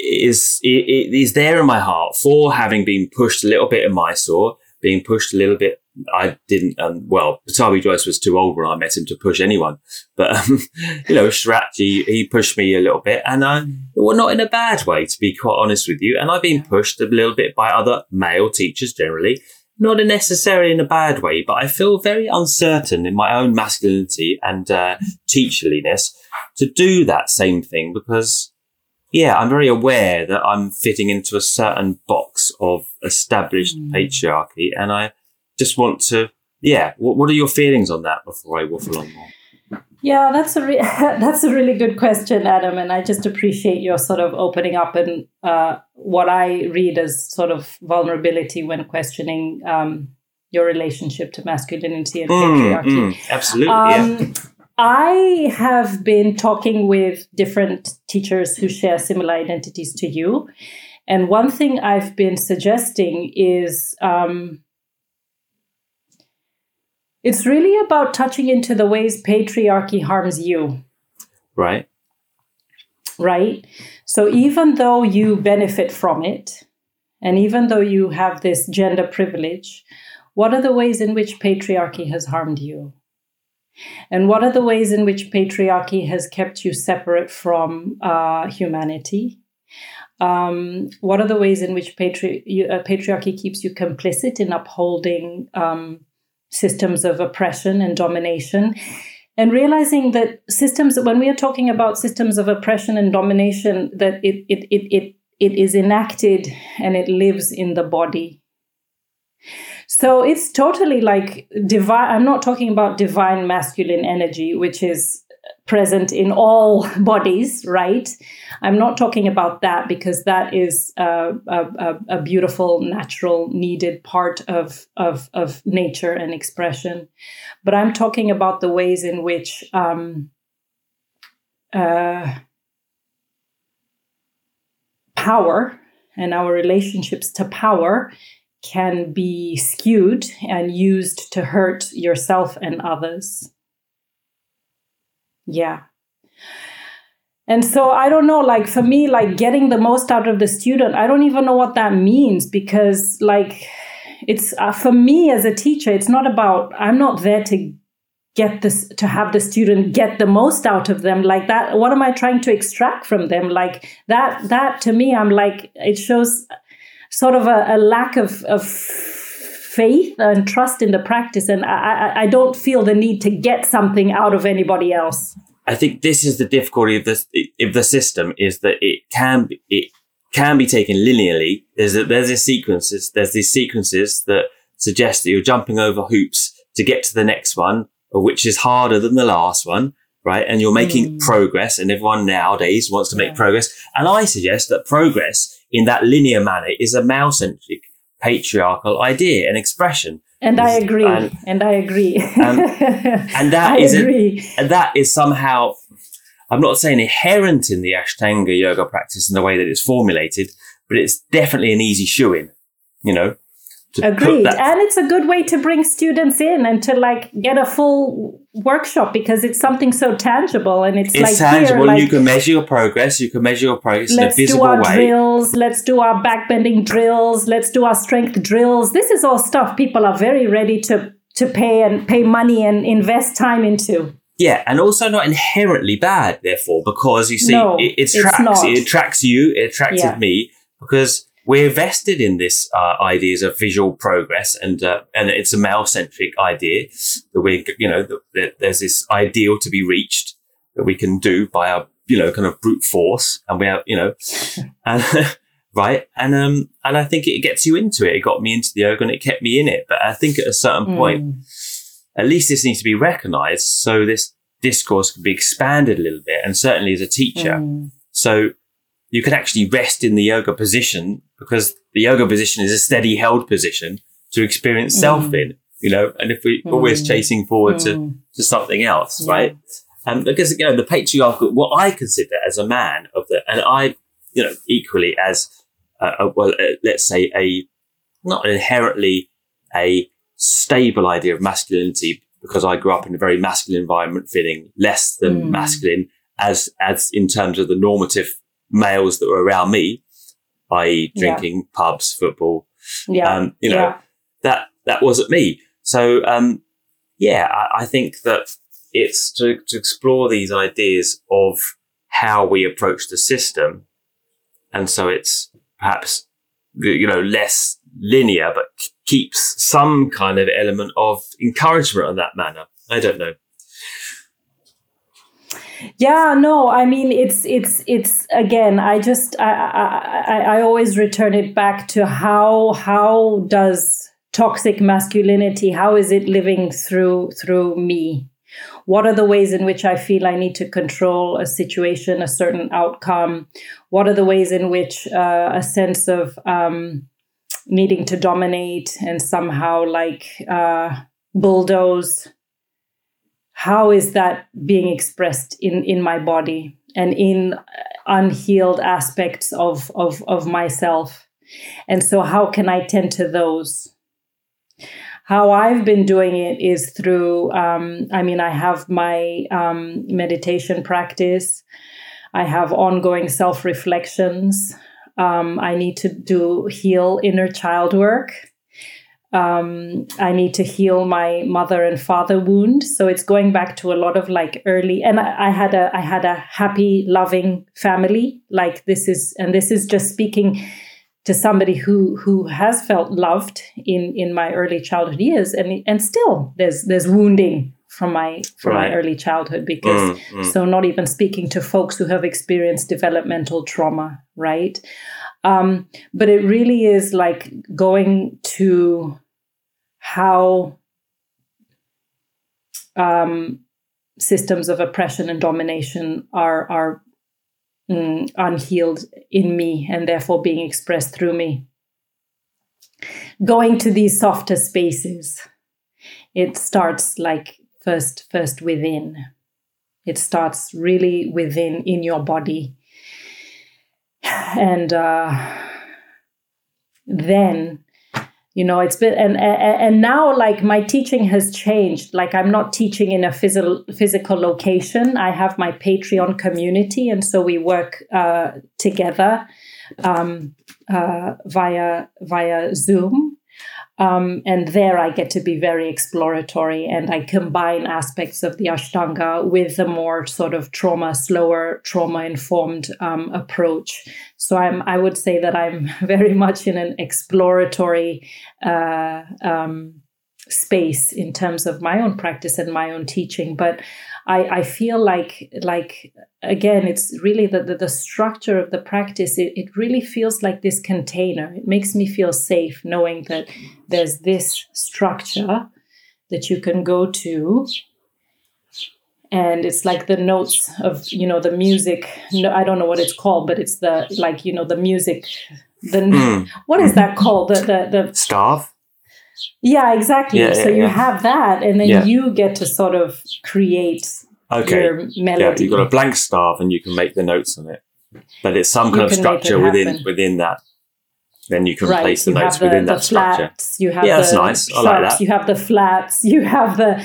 S1: is it, it is there in my heart for having been pushed a little bit in Mysore, being pushed a little bit. I didn't, um, well, Pattabhi Jois was too old when I met him to push anyone, but, um, you know, Sharathji, he pushed me a little bit and I, well, not in a bad way, to be quite honest with you. And I've been pushed a little bit by other male teachers generally not necessarily in a bad way, but I feel very uncertain in my own masculinity and uh, teacherliness to do that same thing because, yeah, I'm very aware that I'm fitting into a certain box of established mm. patriarchy, and I just want to, yeah. What, what are your feelings on that before I waffle on more?
S2: Yeah, that's a re- that's a really good question, Adam, and I just appreciate your sort of opening up and uh, what I read as sort of vulnerability when questioning um, your relationship to masculinity and mm, patriarchy.
S1: Mm, absolutely, um, yeah.
S2: I have been talking with different teachers who share similar identities to you, and one thing I've been suggesting is. Um, it's really about touching into the ways patriarchy harms you.
S1: Right.
S2: Right. So even though you benefit from it, and even though you have this gender privilege, what are the ways in which patriarchy has harmed you? And what are the ways in which patriarchy has kept you separate from uh, humanity? Um, what are the ways in which patri- uh, patriarchy keeps you complicit in upholding um, systems of oppression and domination. and realizing that systems when we are talking about systems of oppression and domination that it it it it, it is enacted and it lives in the body so it's totally like divine i'm not talking about divine masculine energy which is present in all bodies, right? I'm not talking about that because that is a, a, beautiful, natural, needed part of, of, of nature and expression. But I'm talking about the ways in which um, uh, power and our relationships to power can be skewed and used to hurt yourself and others. Yeah. And so I don't know, like for me, like getting the most out of the student, I don't even know what that means because, like, it's uh, for me as a teacher, it's not about, I'm not there to get this, to have the student get the most out of them like that. What am I trying to extract from them? Like that, that to me, I'm like, it shows sort of a, a lack of, of faith and trust in the practice. And I, I don't feel the need to get something out of anybody else.
S1: I think this is the difficulty of this of the system is that it can be, it can be taken linearly. There's a, there's these sequences there's these sequences that suggest that you're jumping over hoops to get to the next one, which is harder than the last one, right? And you're making mm. progress, and everyone nowadays wants to make yeah. progress. And I suggest that progress in that linear manner is a male centric patriarchal idea and expression.
S2: And I agree. And, and I agree.
S1: Um, and that is a, and that is somehow I'm not saying inherent in the Ashtanga yoga practice in the way that it's formulated, but it's definitely an easy shoe in, you know.
S2: Agreed. And it's a good way to bring students in and to like get a full workshop because it's something so tangible and it's,
S1: it's
S2: like
S1: tangible.
S2: Here, like,
S1: you can measure your progress. You can measure your progress in a visible
S2: way.
S1: Let's
S2: do our drills. Let's do our backbending drills. Let's do our strength drills. This is all stuff people are very ready to to pay and pay money and invest time into.
S1: Yeah, and also not inherently bad, therefore, because you see, no, it, it attracts it attracts you, it attracted yeah. me because we're vested in this uh, ideas of visual progress, and uh, and it's a male centric idea that we, you know, that there's this ideal to be reached that we can do by our, you know, kind of brute force, and we have, you know, and right, and um, and I think it gets you into it. It got me into the yoga, and it kept me in it. But I think at a certain mm. point, at least this needs to be recognised, so this discourse can be expanded a little bit, and certainly as a teacher, mm. so you can actually rest in the yoga position because the yoga position is a steady held position to experience mm. self in, you know, and if we're mm. always chasing forward mm. to, to something else, yeah. right? And because, you know, the patriarchal, what I consider as a man of the, and I, you know, equally as, uh, a, well, uh, let's say a, not inherently a stable idea of masculinity because I grew up in a very masculine environment, feeling less than mm. masculine as, as in terms of the normative males that were around me, i.e., drinking, yeah. pubs, football. Yeah. Um, you know, yeah. that that wasn't me. So, um, yeah, I, I, think that it's to, to explore these ideas of how we approach the system. And so it's perhaps, you know, less linear, but keeps some kind of element of encouragement on that manner. I don't know
S2: yeah no i mean it's it's it's again i just I, I i always return it back to how how does toxic masculinity how is it living through through me? What are the ways in which i feel i need to control a situation a certain outcome? What are the ways in which uh, a sense of um, needing to dominate and somehow like uh, bulldoze how is that being expressed in in my body and in unhealed aspects of of of myself? And so how can i tend to those? How i've been doing it is through um, i mean i have my um, meditation practice. I have ongoing self reflections um, i need to do heal inner child work um, I need to heal my mother and father wound. So it's going back to a lot of like early, and I, I, had a I had a happy, loving family. Like this is, and this is just speaking to somebody who who has felt loved in in my early childhood years, and and still there's there's wounding from my from
S1: Right.
S2: my early childhood because
S1: Mm, mm.
S2: so not even speaking to folks who have experienced developmental trauma right um, but it really is like going to how um, systems of oppression and domination are are mm, unhealed in me and therefore being expressed through me. Going to these softer spaces it starts like first first within. It starts really within in your body. And uh then you know it's been and and now like my teaching has changed. Like i'm not teaching in a physical physical location. I have my patreon community and so we work uh together um uh via via zoom um, and there I get to be very exploratory and I combine aspects of the Ashtanga with a more sort of trauma, slower, trauma informed um, approach. So I'm, I would say that I'm very much in an exploratory uh, um, space in terms of my own practice and my own teaching. But I, I feel like, like again, it's really the, the, the structure of the practice. It, it really feels like this container. It makes me feel safe knowing that there's this structure that you can go to and it's like the notes of you know the music no i don't know what it's called but it's the like you know the music the
S1: Mm.
S2: what is that called the the, the
S1: Starve.
S2: Yeah exactly
S1: Yeah,
S2: so
S1: yeah,
S2: you
S1: yeah.
S2: have that and then you get to sort of create
S1: Okay.
S2: your
S1: Yeah,
S2: melody
S1: you've got a blank staff and you can make the notes on it, but it's some
S2: You
S1: kind of
S2: can make it
S1: structure within within that. Then you can
S2: right
S1: place the
S2: you
S1: notes
S2: the,
S1: within
S2: the
S1: that structure.
S2: you have
S1: Yeah,
S2: the
S1: that's nice. I like that.
S2: you have the flats you have the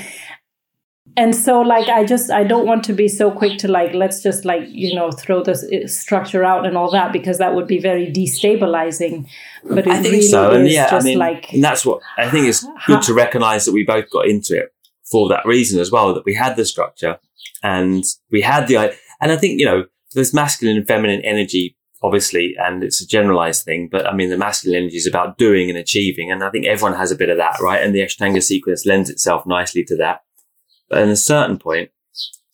S2: and so like i just i don't want to be so quick to like let's just like you know throw this uh, structure out and all that because that would be very destabilizing but
S1: I think
S2: really
S1: so, and yeah, I mean,
S2: like
S1: and that's what I think it's good to recognize that we both got into it for that reason as well. That we had the structure and we had the, and I think you know, there's masculine and feminine energy, obviously, and it's a generalized thing. But I mean, the masculine energy is about doing and achieving, and I think everyone has a bit of that, right? And the Ashtanga sequence lends itself nicely to that. But at a certain point,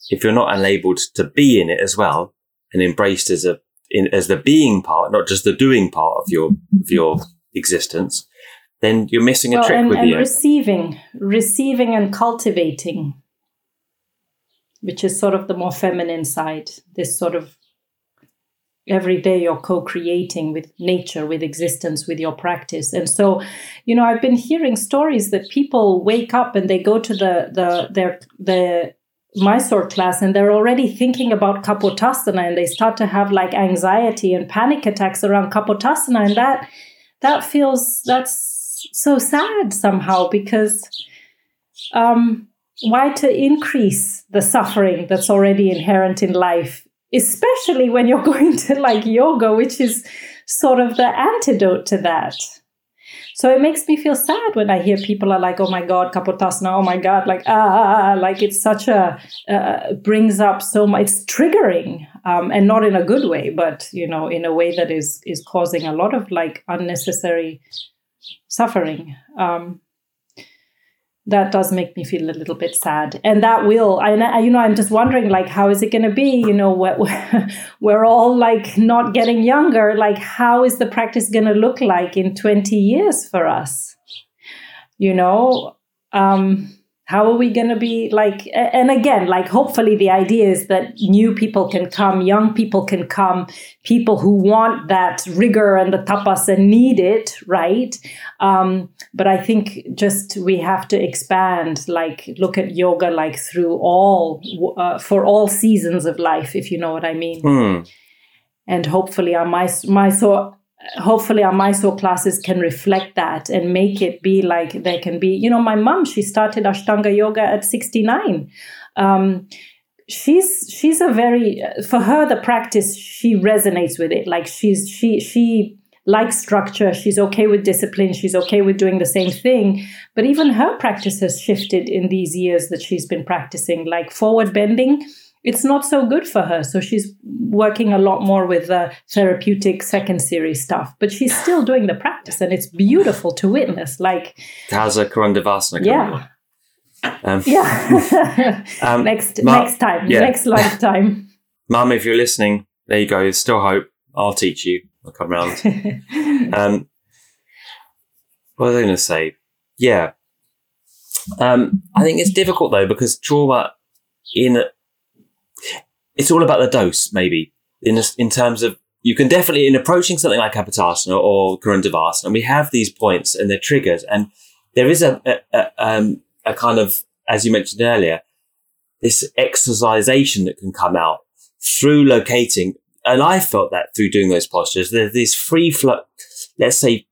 S1: if you're not enabled to be in it as well and embraced as a in, as the being part, not just the doing part of your of your existence, then you're missing a
S2: well,
S1: trick
S2: and,
S1: with
S2: and
S1: you.
S2: receiving receiving and cultivating which is sort of the more feminine side this sort of every day you're co-creating with nature with existence with your practice. And so you know i've been hearing stories that people wake up and they go to the the their the Mysore class and they're already thinking about Kapotasana and they start to have like anxiety and panic attacks around Kapotasana. And that that feels that's so sad somehow because um why to increase the suffering that's already inherent in life especially when you're going to like yoga which is sort of the antidote to that. So it makes me feel sad when i hear people are like oh my god kapotasana oh my god like ah like it's such a uh, brings up so much it's triggering um, and not in a good way but you know in a way that is is causing a lot of like unnecessary suffering um, that does make me feel a little bit sad. And that will I, you know i'm just wondering like how is it going to be? You know we're, we're all like not getting younger. Like how is the practice going to look like in 20 years for us? You know um how are we going to be like and again like hopefully the idea is that new people can come young people can come people who want that rigor and the tapas and need it right um, but i think just we have to expand like look at yoga like through all uh, for all seasons of life if you know what i mean
S1: Hmm.
S2: and hopefully our Mysore, Mysore hopefully our Mysore classes can reflect that and make it be like there can be you know my mom she started Ashtanga yoga at 69 um, she's she's a very for her the practice she resonates with it. Like she's she she likes structure. She's okay with discipline. She's okay with doing the same thing. But even her practice has shifted in these years that she's been practicing like forward bending it's not so good for her so she's working a lot more with the therapeutic second series stuff but she's still doing the practice and it's beautiful to witness like
S1: How's a Karandavasana
S2: yeah? Um, yeah. um, next Ma- next time. Yeah. Next lifetime.
S1: Mum, if you're listening, there you go. There's still hope. I'll teach you. I'll come around. um, what was I going to say? Yeah. Um, I think it's difficult though because trauma in it's all about the dose, maybe in in terms of you can definitely in approaching something like Kapotasana or Karandavasana, we have these points and they're triggers, and there is a, a, a, um, a kind of as you mentioned earlier, this exercisation that can come out through locating. And I felt that through doing those postures, there's this free flow, let's say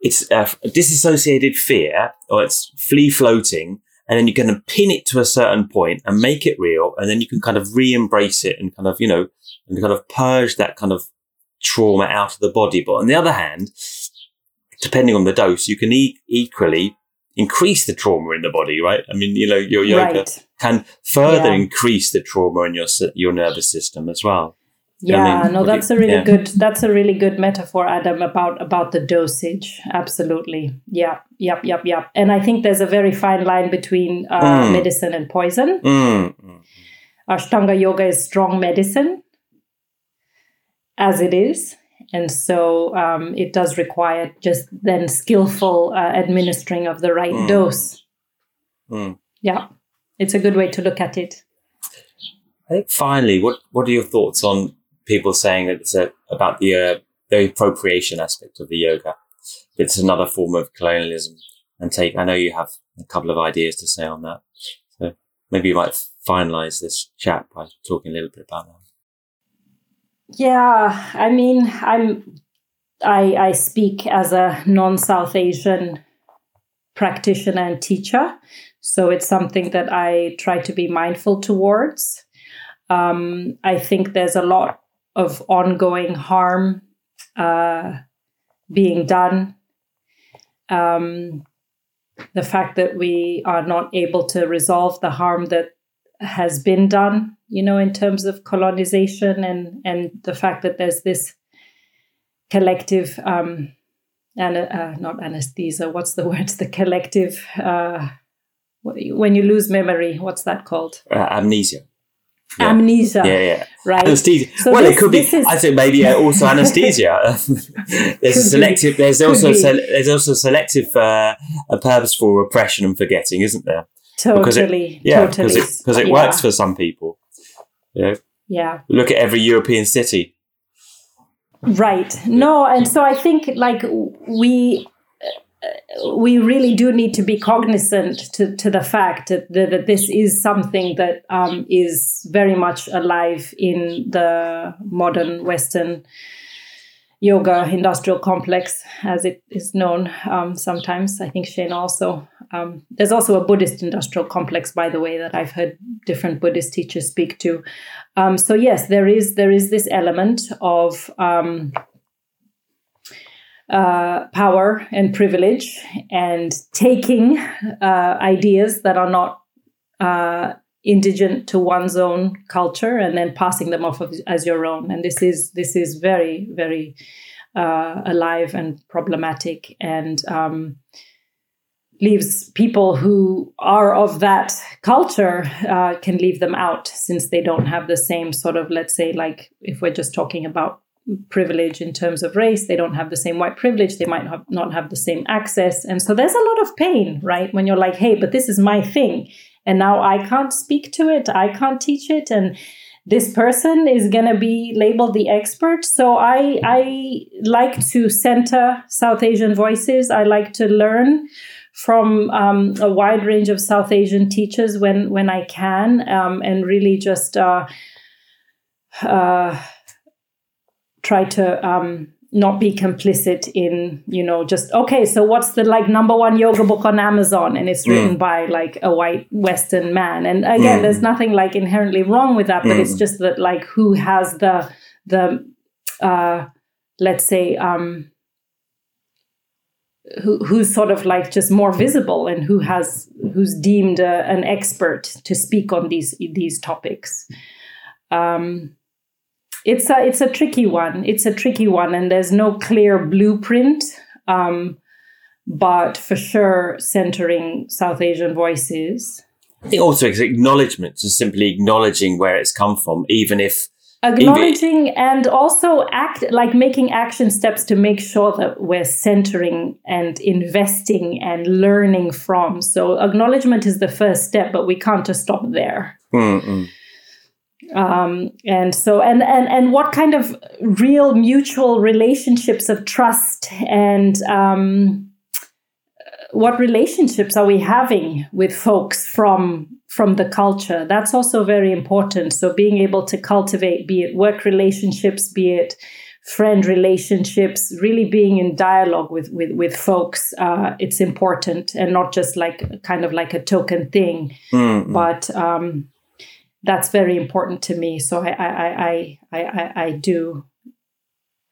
S1: it's a disassociated fear or it's free floating. And then you can pin it to a certain point and make it real. And then you can kind of re-embrace it and kind of, you know, and kind of purge that kind of trauma out of the body. But on the other hand, depending on the dose, you can e- equally increase the trauma in the body, right? I mean, you know, your yoga right. can further yeah. increase the trauma in your your nervous system as well.
S2: Yeah, I mean, no, that's you, a really yeah. good that's a really good metaphor, Adam, about about the dosage. Absolutely. Yeah, yep, yep, yep. And I think there's a very fine line between uh, mm. medicine and poison. Mm. Ashtanga yoga is strong medicine, as it is, and so um, it does require just then skillful uh, administering of the right mm. dose. Mm. Yeah, it's a good way to look at it.
S1: I think finally, what what are your thoughts on people saying that it's a, about the uh, the appropriation aspect of the yoga? It's another form of colonialism, and take. I know you have a couple of ideas to say on that, so maybe you might finalize this chat by talking a little bit about that.
S2: Yeah, I mean, I'm I I speak as a non-South Asian practitioner and teacher, so it's something that I try to be mindful towards. Um, I think there's a lot of ongoing harm uh, being done. Um, the fact that we are not able to resolve the harm that has been done you know, in terms of colonization and and the fact that there's this collective um, and uh, not anesthesia. What's the word? The collective uh, when you lose memory. What's that called?
S1: Uh, amnesia.
S2: Yeah. Amnesia.
S1: Yeah, yeah.
S2: Right.
S1: Anesthesia. So well, this, it could be. Is, I think maybe uh, also anesthesia. there's a selective. Be. There's also se- there's also selective uh, a purposeful repression and forgetting, isn't there?
S2: Totally.
S1: It, yeah,
S2: because
S1: it, cause it yeah. works for some people. Yeah.
S2: Yeah.
S1: Look at every European city.
S2: Right. No, and so I think like we we really do need to be cognizant to, to the fact that, that this is something that um, is very much alive in the modern Western yoga industrial complex, as it is known um, sometimes. I think Shane also. Um, there's also a Buddhist industrial complex, by the way, that I've heard different Buddhist teachers speak to. Um, so yes, there is there is this element of um, uh, power and privilege and taking uh, ideas that are not uh, indigent to one's own culture and then passing them off as your own. And this is this is very very uh, alive and problematic and um, leaves people who are of that culture uh, can leave them out since they don't have the same sort of let's say like if we're just talking about privilege in terms of race. They don't have the same white privilege. They might have, not have the same access. And so there's a lot of pain right? When you're like hey but this is my thing. And now I can't speak to it, I can't teach it, and this person is going to be labeled the expert. So I I like to center South Asian voices. I like to learn from um, a wide range of South Asian teachers when when I can, um, and really just uh, uh, try to um, not be complicit in you know just okay so what's the like number one yoga book on amazon and it's written mm. by like a white western man and again mm. there's nothing like inherently wrong with that but mm. it's just that like who has the the uh let's say um who, who's sort of like just more visible and who has who's deemed a, an expert to speak on these these topics um it's a it's a tricky one. It's a tricky one, and there's no clear blueprint. Um, but for sure centering South Asian voices.
S1: I think also it's acknowledgement, just simply acknowledging where it's come from, even if
S2: acknowledging even, and also act like making action steps to make sure that we're centering and investing and learning from. So acknowledgement is the first step, but we can't just stop there.
S1: Mm-mm.
S2: Um, and so and and and what kind of real mutual relationships of trust and um, what relationships are we having with folks from from the culture? That's also very important. So being able to cultivate be it work relationships be it friend relationships really being in dialogue with with, with folks uh, it's important and not just like kind of like a token thing.
S1: Mm-hmm.
S2: but um, that's very important to me. So i i i i, I, I do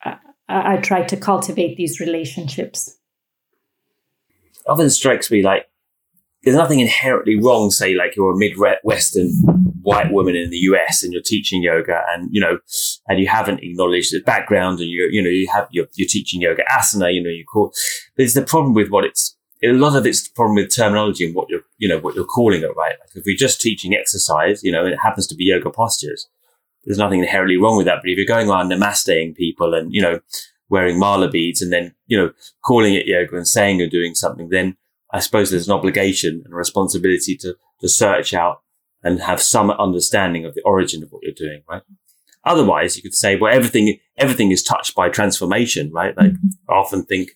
S2: I, I try to cultivate these relationships.
S1: Often strikes me like there's nothing inherently wrong, say, like you're a Midwestern white woman in the US and you're teaching yoga and, you know, and you haven't acknowledged the background and you, you know, you have, you're, you're teaching yoga asana, you know, you call, there's the problem with what it's, a lot of it's the problem with terminology and what you're, you know, what you're calling it, right? Like if we're just teaching exercise, you know, and it happens to be yoga postures, there's nothing inherently wrong with that. But if you're going around namasteing people and, you know, wearing mala beads and then, you know, calling it yoga and saying you're doing something, then I suppose there's an obligation and a responsibility to, to search out and have some understanding of the origin of what you're doing, right? Otherwise, you could say, well, everything, everything is touched by transformation, right? Like I often think,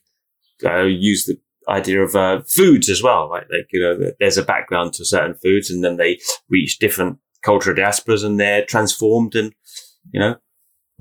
S1: uh, use the idea of uh, foods as well, right? Like, you know, there's a background to certain foods and then they reach different cultural diasporas and they're transformed and, you know,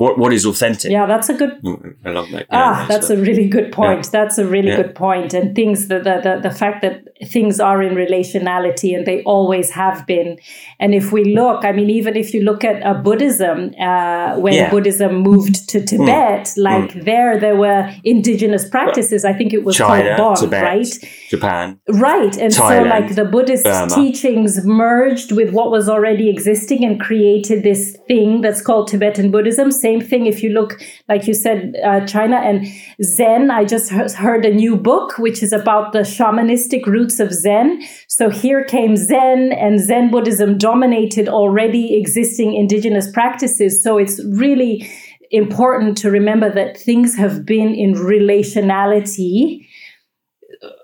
S1: what what is authentic
S2: yeah that's a good
S1: mm, that,
S2: ah that's a really good point yeah. that's a really yeah. good point and things that the, the, the fact that things are in relationality and they always have been and if we look i mean even if you look at uh, buddhism uh, when yeah. buddhism moved to mm. tibet mm. like mm. there there were indigenous practices i think it was
S1: China,
S2: called Bon,
S1: Tibet,
S2: right
S1: japan
S2: right and Thailand, so like the buddhist Burma. teachings merged with what was already existing and created this thing that's called tibetan buddhism same thing if you look, like you said, uh, China and Zen. I just heard a new book, which is about the shamanistic roots of Zen. So here came Zen, and Zen Buddhism dominated already existing indigenous practices. So it's really important to remember that things have been in relationality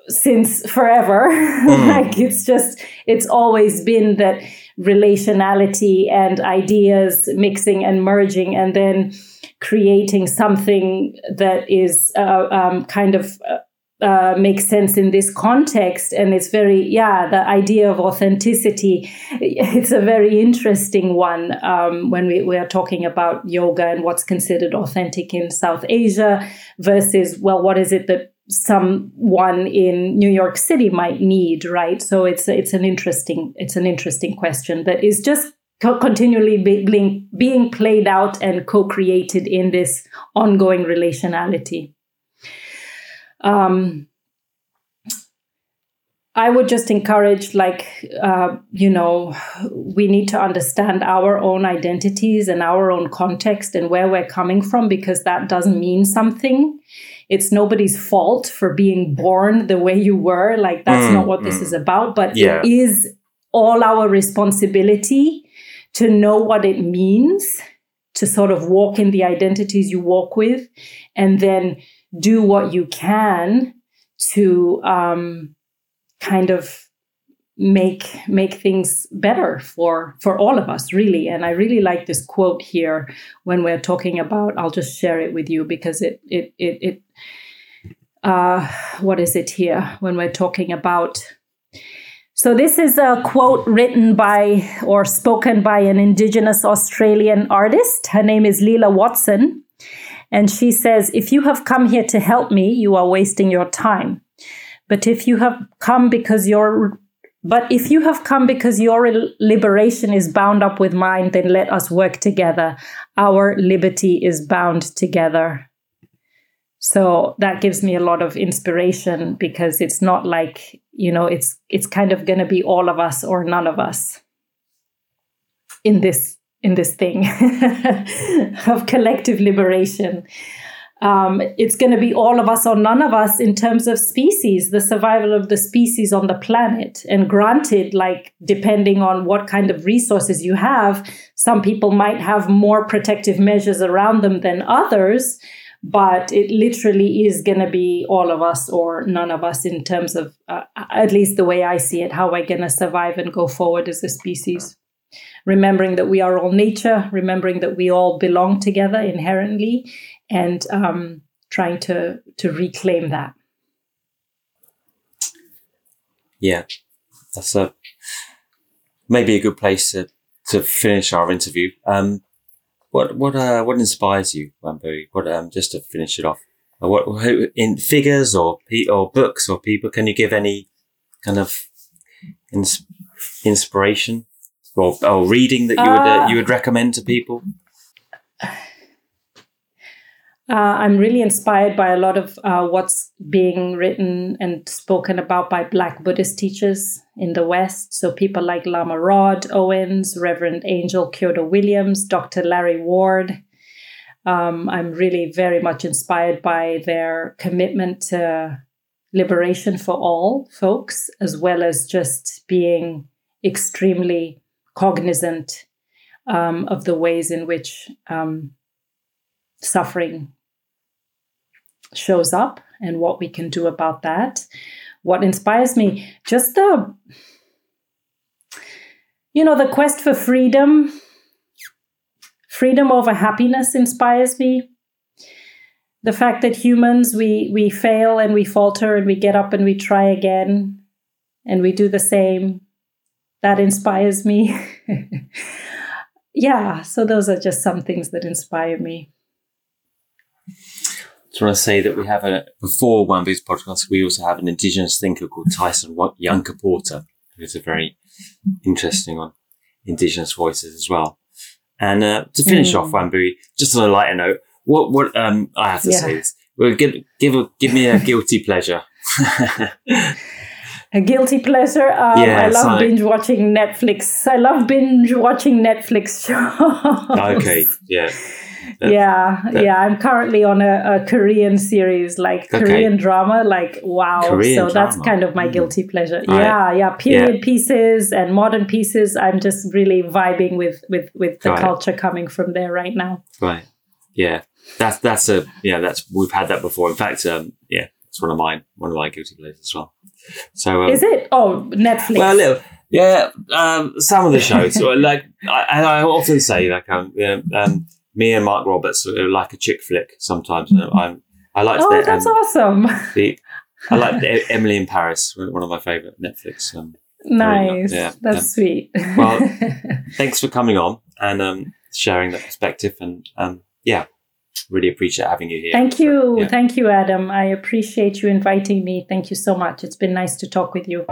S2: since forever. Mm. like it's just, it's always been that relationality and ideas mixing and merging and then creating something that is uh, um, kind of uh, uh, makes sense in this context. And it's very yeah the idea of authenticity it's a very interesting one um, when we, we are talking about yoga and what's considered authentic in south asia versus well what is it that someone in New York City might need, right? So it's it's an interesting it's an interesting question that is just co- continually being being played out and co-created in this ongoing relationality. Um, I would just encourage, like, uh, you know, we need to understand our own identities and our own context and where we're coming from because that doesn't mean something it's nobody's fault for being born the way you were. Like that's mm, not what mm. this is about, but yeah. it is all our responsibility to know what it means to sort of walk in the identities you walk with and then do what you can to um, kind of make make things better for for all of us really and i really like this quote here when we're talking about i'll just share it with you because it it it, it uh what is it here when we're talking about so this is a quote written by or spoken by an indigenous australian artist her name is Lilla Watson and she says if you have come here to help me you are wasting your time but if you have come because you're but if you have come because your liberation is bound up with mine, then let us work together. Our liberty is bound together. So that gives me a lot of inspiration because it's not like, you know, it's it's kind of going to be all of us or none of us in this in this thing of collective liberation. um, it's going to be all of us or none of us in terms of species, the survival of the species on the planet. And granted, like depending on what kind of resources you have, some people might have more protective measures around them than others. But it literally is going to be all of us or none of us in terms of, uh, at least the way I see it, how we're going to survive and go forward as a species remembering that we are all nature, remembering that we all belong together inherently, and um, trying to to reclaim that.
S1: Yeah, that's a maybe a good place to to finish our interview. Um, what what uh, what inspires you, Wambui? What um, just to finish it off? Uh, what in figures or or books or people? Can you give any kind of ins- inspiration or, or reading that you would uh, you would recommend to people?
S2: Uh, I'm really inspired by a lot of uh, what's being written and spoken about by Black Buddhist teachers in the West. So people like Lama Rod Owens, Reverend Angel Kyodo Williams, Dr. Larry Ward. Um, I'm really very much inspired by their commitment to liberation for all folks, as well as just being extremely cognizant um, of the ways in which um, suffering shows up and what we can do about that. What inspires me, just the, you know, the quest for freedom, freedom over happiness inspires me. The fact that humans, we, we fail and we falter and we get up and we try again and we do the same, that inspires me. yeah, so those are just some things that inspire me
S1: just want to say that we have a before one of these podcasts, we also have an indigenous thinker called Tyson Yunkaporta, who's a very interesting one, indigenous voices as well. And uh, to finish mm. off, Wambui, just on a lighter note, what what um I have to yeah. say this. Well, give give a, give me a guilty pleasure.
S2: a guilty pleasure. Um, yeah, I love like... binge watching Netflix. I love binge watching Netflix shows.
S1: Okay, yeah
S2: yeah, yeah. I'm currently on a, a Korean series, like okay. Korean drama. Like wow, Korean so drama. that's kind of my mm. guilty pleasure. Right. Yeah, yeah. Period yeah. pieces and modern pieces. I'm just really vibing with with with the culture coming from there right now.
S1: Right. Yeah. That's that's a yeah. That's we've had that before. In fact, um, yeah, it's one of mine. One of my guilty pleasures as well. So
S2: um, is it? Oh, Netflix.
S1: Well, little, yeah, um, some of the shows. like I, I often say, like um, yeah, um, me and Mark Roberts like a chick flick sometimes. I'm, I like.
S2: Oh, the, that's um, awesome.
S1: The, I like the, Emily in Paris, one of my favorite Netflix. Um,
S2: nice, yeah, that's um, sweet.
S1: well, thanks for coming on and um, sharing that perspective, and um, yeah, really appreciate having you here.
S2: Thank you, yeah. thank you, Adam. I appreciate you inviting me. Thank you so much. It's been nice to talk with you.